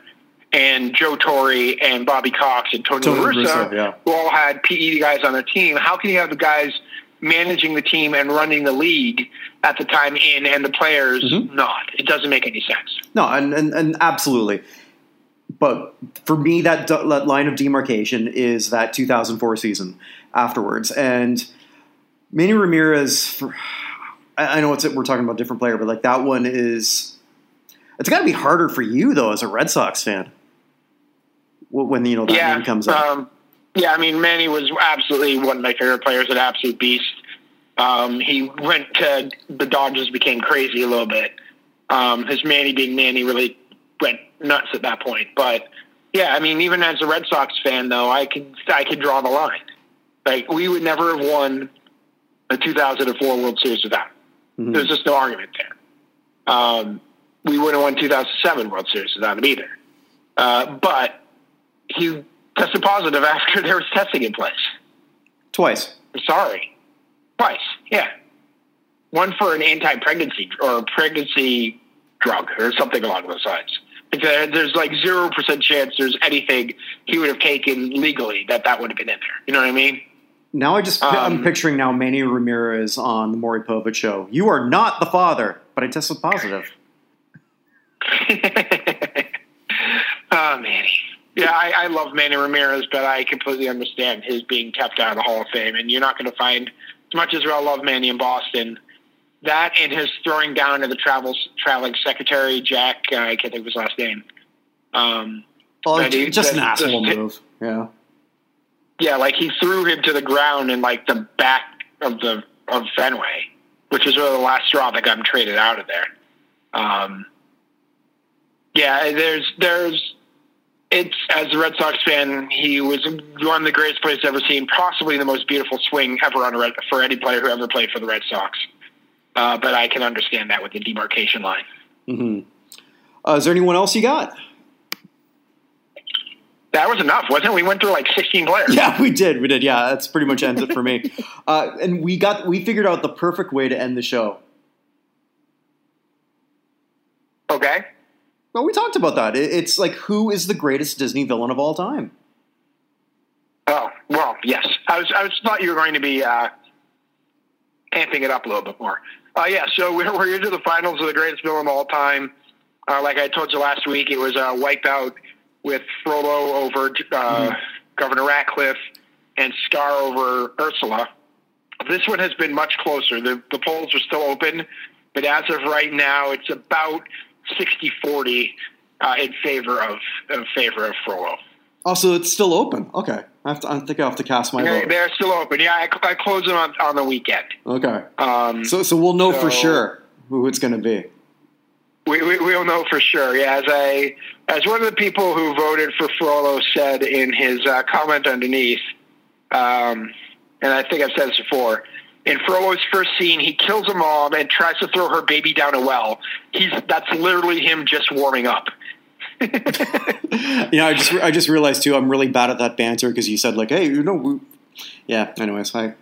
S1: and Joe Torre and Bobby Cox and Tony,
S2: Tony
S1: Russa,
S2: yeah.
S1: who all had PE guys on their team, how can you have the guys managing the team and running the league at the time in and the players
S2: Mhm.
S1: not? It doesn't make any sense.
S2: No, and, and, and absolutely. But for me, that, d- that line of demarcation is that 2004 season afterwards. And Manny Ramirez, for, I, I know it's we're talking about a different player, but like that one is. It's got to be harder for you though, as a Red Sox fan, when you know that
S1: yeah,
S2: name comes up.
S1: Um, yeah, I mean, Manny was absolutely one of my favorite players, an absolute beast. Um, he went to the Dodgers, became crazy a little bit. Um, his Manny being Manny really went nuts at that point. But yeah, I mean, even as a Red Sox fan, though, I could I could draw the line. Like we would never have won the 2004 World Series without. him.
S2: Mhm.
S1: There's just no argument there. Um, we wouldn't have won 2007 World Series without him either. Uh, but he tested positive after there was testing in place.
S2: Twice.
S1: I'm sorry. Twice, yeah. One for an anti-pregnancy or a pregnancy drug or something along those lines. Because there's like 0% chance there's anything he would have taken legally that that would have been in there. You know what I mean?
S2: Now I just I'm
S1: Um,
S2: picturing now Manny Ramirez on the Maury Povich show. You are not the father, but I tested positive.
S1: oh, Manny. Yeah, I, I love Manny Ramirez, but I completely understand his being kept out of the Hall of Fame. And you're not going to find, as much as I love Manny in Boston, that and his throwing down to the travel, traveling secretary, Jack, uh, I can't think of his last name. Um,
S2: Well,
S1: he-
S2: just an asshole
S1: just-
S2: move. Yeah.
S1: yeah, like he threw him to the ground in like the back of the of Fenway, which was really the last straw that got him traded out of there. Um, yeah, there's there's it's as a Red Sox fan, he was one of the greatest players I've ever seen, possibly the most beautiful swing ever on a Red, for any player who ever played for the Red Sox. Uh, but I can understand that with the demarcation line.
S2: hmm Uh, is there anyone else you got?
S1: That was enough, wasn't it? We went through like 16 players.
S2: Yeah, we did. We did. Yeah, that's pretty much ends it for me. Uh, and we got we figured out the perfect way to end the show.
S1: Okay.
S2: Well, we talked about that. It's like who is the greatest Disney villain of all time?
S1: Oh well, yes. I was I was thought you were going to be uh, amping it up a little bit more. Uh, yeah, so we're, we're into the finals of the greatest villain of all time. Uh, like I told you last week, it was a wipeout with Frollo over uh, Governor Ratcliffe and Scar over Ursula. This one has been much closer. The, the polls are still open, but as of right now, it's about 60-40 uh, in favor of in favor of Frollo.
S2: Also, it's still open. Okay, I, have to, I think I have to cast my
S1: They,
S2: vote.
S1: they're still open. Yeah, I, I close them on, on the weekend.
S2: Okay,
S1: Um,
S2: so so we'll know for sure who it's going to be.
S1: we, we, we'll know for sure. Yeah, as I as one of the people who voted for Frollo said in his uh, comment underneath, um, and I think I've said this before. In Frollo's first scene, he kills a mom and tries to throw her baby down a well. He's that's literally him just warming up.
S2: Yeah, I just I just realized too. I'm really bad at that banter because you said like, hey, you know, we, yeah. Anyways, I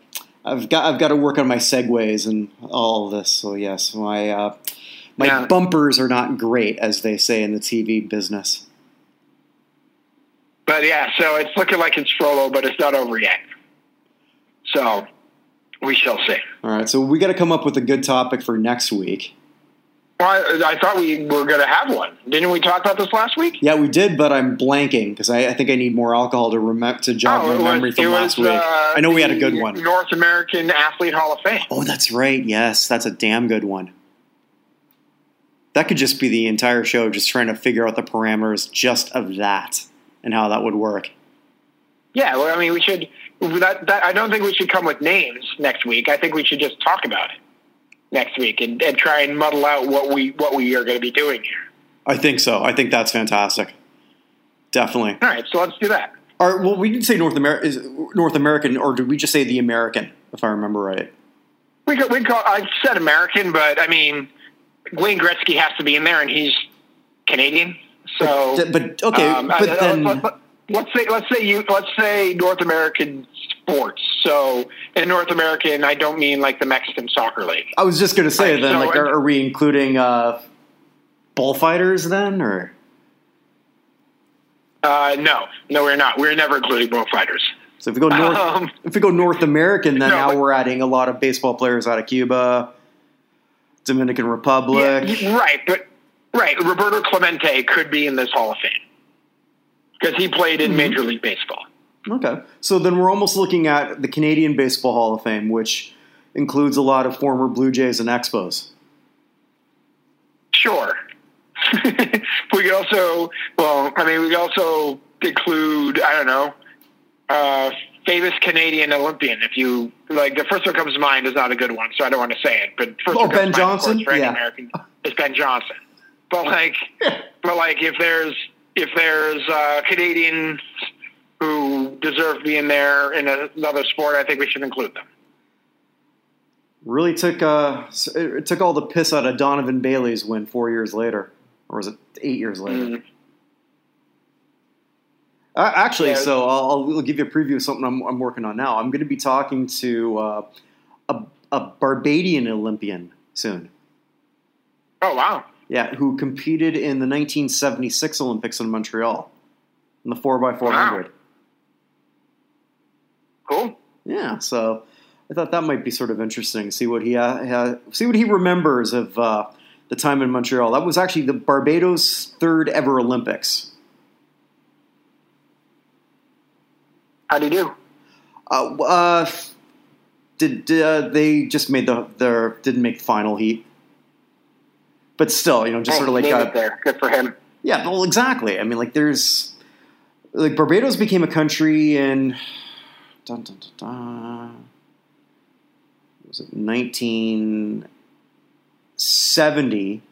S2: I've got I've got to work on my segues and all this. So yes, my uh, my
S1: Yeah.
S2: bumpers are not great, as they say in the TV business.
S1: But yeah, so it's looking like it's Frollo, but it's not over yet. So we shall see.
S2: All right, so we got to come up with a good topic for next week.
S1: Well, I, I thought we were going to have one. Didn't we talk about this last week?
S2: Yeah, we did, but I'm blanking because I, I think I need more alcohol to remember to jog
S1: Oh,
S2: my
S1: it was-
S2: memory from last
S1: was,
S2: week.
S1: uh,
S2: I know we had a good one.
S1: North American Athlete Hall of Fame.
S2: Oh, that's right. Yes, that's a damn good one. That could just be the entire show, just trying to figure out the parameters just of that and how that would work.
S1: Yeah, well, I mean, we should. That, that, I don't think we should come with names next week. I think we should just talk about it next week and, and try and muddle out what we what we are going to be doing here.
S2: I think so. I think that's fantastic. Definitely.
S1: All right, so let's do that.
S2: All right, well, we didn't say North America is North American, or did we just say the American? If I remember right.
S1: We could, we call. I said American, but I mean, Wayne Gretzky has to be in there, and he's Canadian. So,
S2: But, but okay,
S1: um,
S2: but
S1: uh,
S2: then
S1: let- let- let's say let's say you let's say North American sports. So, in North American, I don't mean like the Mexican soccer league.
S2: I was just going to say
S1: Right,
S2: then,
S1: so-
S2: like, are, are we including uh, bullfighters then, or
S1: Uh, no, no, we're not. We're never including bullfighters.
S2: so if we go north,
S1: Um,
S2: if we go North American, then
S1: No,
S2: now
S1: but-
S2: we're adding a lot of baseball players out of Cuba, Dominican Republic.
S1: Yeah, right, but right, Roberto Clemente could be in this Hall of Fame because he played
S2: Mm-hmm.
S1: in Major League Baseball.
S2: Okay. So then we're almost looking at the Canadian Baseball Hall of Fame, which includes a lot of former Blue Jays and Expos.
S1: Sure. we could also, well, I mean, we could also include, I don't know, uh, famous Canadian Olympian. If you like, the first one comes to mind is not a good one, so I don't want to say it. But first
S2: Oh,
S1: one
S2: Ben
S1: to mind, course,
S2: Johnson? Yeah.
S1: American is Ben Johnson. But like, but like, if there's if there's uh, Canadians who deserve to be in there in another sport, I think we should include them.
S2: Really took uh, it took all the piss out of Donovan Bailey's win four years later, or was it eight years later?
S1: Mm.
S2: Uh, actually,
S1: Yeah.
S2: so I'll, I'll give you a preview of something I'm, I'm working on now. I'm going to be talking to uh, a, a Barbadian Olympian soon.
S1: Oh wow!
S2: Yeah, who competed in the 1976 Olympics in Montreal in the 4x400.
S1: Wow. Cool.
S2: Yeah, so I thought that might be sort of interesting. See what he uh, see what he remembers of uh, the time in Montreal. That was actually the Barbados' third ever Olympics.
S1: How do you do?
S2: Uh, uh, did uh, they just made the their didn't make the final heat? But still, you know, just
S1: Hey,
S2: sort of like
S1: it there. Good for him.
S2: Yeah, well, exactly. I mean, like, there's like Barbados became a country in dun, dun, dun, dun, was it 1970,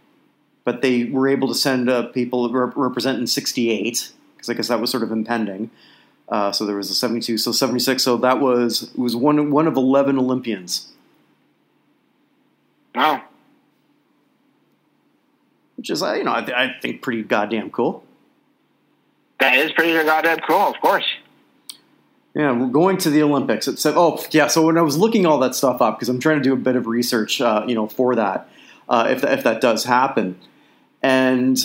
S2: but they were able to send uh, people rep- represent in 68 because I guess that was sort of impending. Uh, so there was a 72, so 76. So that was it was one one of 11 Olympians,
S1: Wow.
S2: which is uh, you know I, th- I think pretty goddamn cool.
S1: That is pretty goddamn cool, of course.
S2: Yeah, we're going to the Olympics. It said, oh, yeah. So when I was looking all that stuff up, because I'm trying to do a bit of research, uh, you know, for that, uh, if if that does happen, and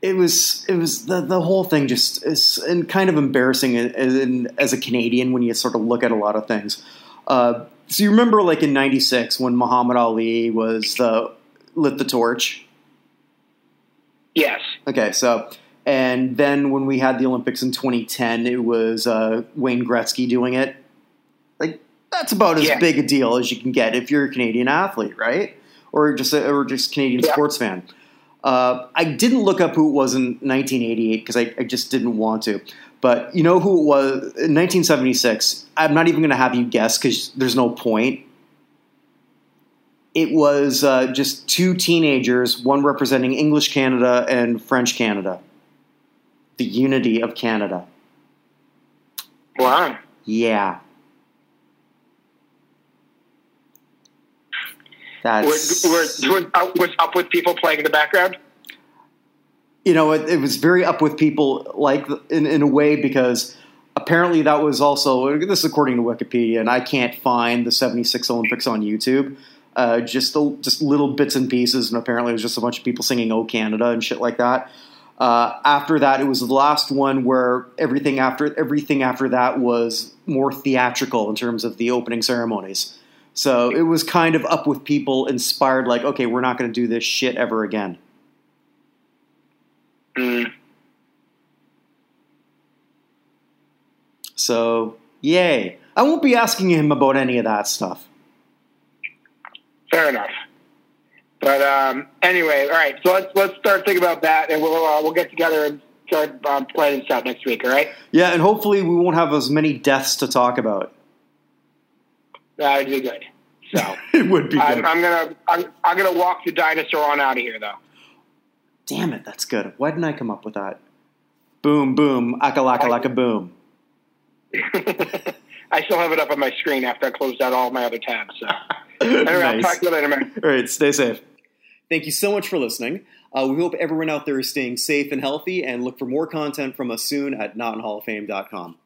S2: it was it was the the whole thing just is and kind of embarrassing in, in, as a Canadian when you sort of look at a lot of things. Uh, so you remember, like in '96, when Muhammad Ali was the lit the torch.
S1: Yes.
S2: Okay, so and then when we had the Olympics in 2010, it was uh, Wayne Gretzky doing it. Like that's about as
S1: Yeah.
S2: big a deal as you can get if you're a Canadian athlete, right? Or just a, or just Canadian
S1: Yeah.
S2: sports fan. Uh, I didn't look up who it was in 1988 because I, I just didn't want to. But you know who it was in 1976? I'm not even going to have you guess because there's no point it was uh, just two teenagers, one representing English Canada and French Canada. The unity of Canada.
S1: Wow.
S2: Yeah. That's
S1: Was, was, was up with people playing in the background?
S2: you know it, it was very up with people like in, in a way because apparently that was also this is according to Wikipedia and I can't find the 76 Olympics on YouTube uh, just the, just little bits and pieces and apparently it was just a bunch of people singing "Oh Canada" and shit like that. Uh, after that, it was the last one where everything after everything after that was more theatrical in terms of the opening ceremonies. So it was kind of up with people, inspired like, okay, we're not going to do this shit ever again.
S1: Mm.
S2: So, yay. I won't be asking him about any of that stuff.
S1: Fair enough. But um, anyway, all right. So let's let's start thinking about that, and we'll uh, we'll get together and start um, planning stuff next week. All right?
S2: Yeah, and hopefully we won't have as many deaths to talk about.
S1: That would be good. So
S2: It would be good.
S1: I'm, I'm gonna I'm, I'm gonna walk the dinosaur on out of here, though.
S2: Damn it, that's good. Why didn't I come up with that? Boom, boom, akalaka laka boom.
S1: I still have it up on my screen after I closed out all my other tabs. So anyway, I'll
S2: nice.
S1: talk to you later, man.
S2: All right, stay safe.
S3: Thank you so much for listening. Uh, we hope everyone out there is staying safe and healthy, and look for more content from us soon at notinhalloffame.com.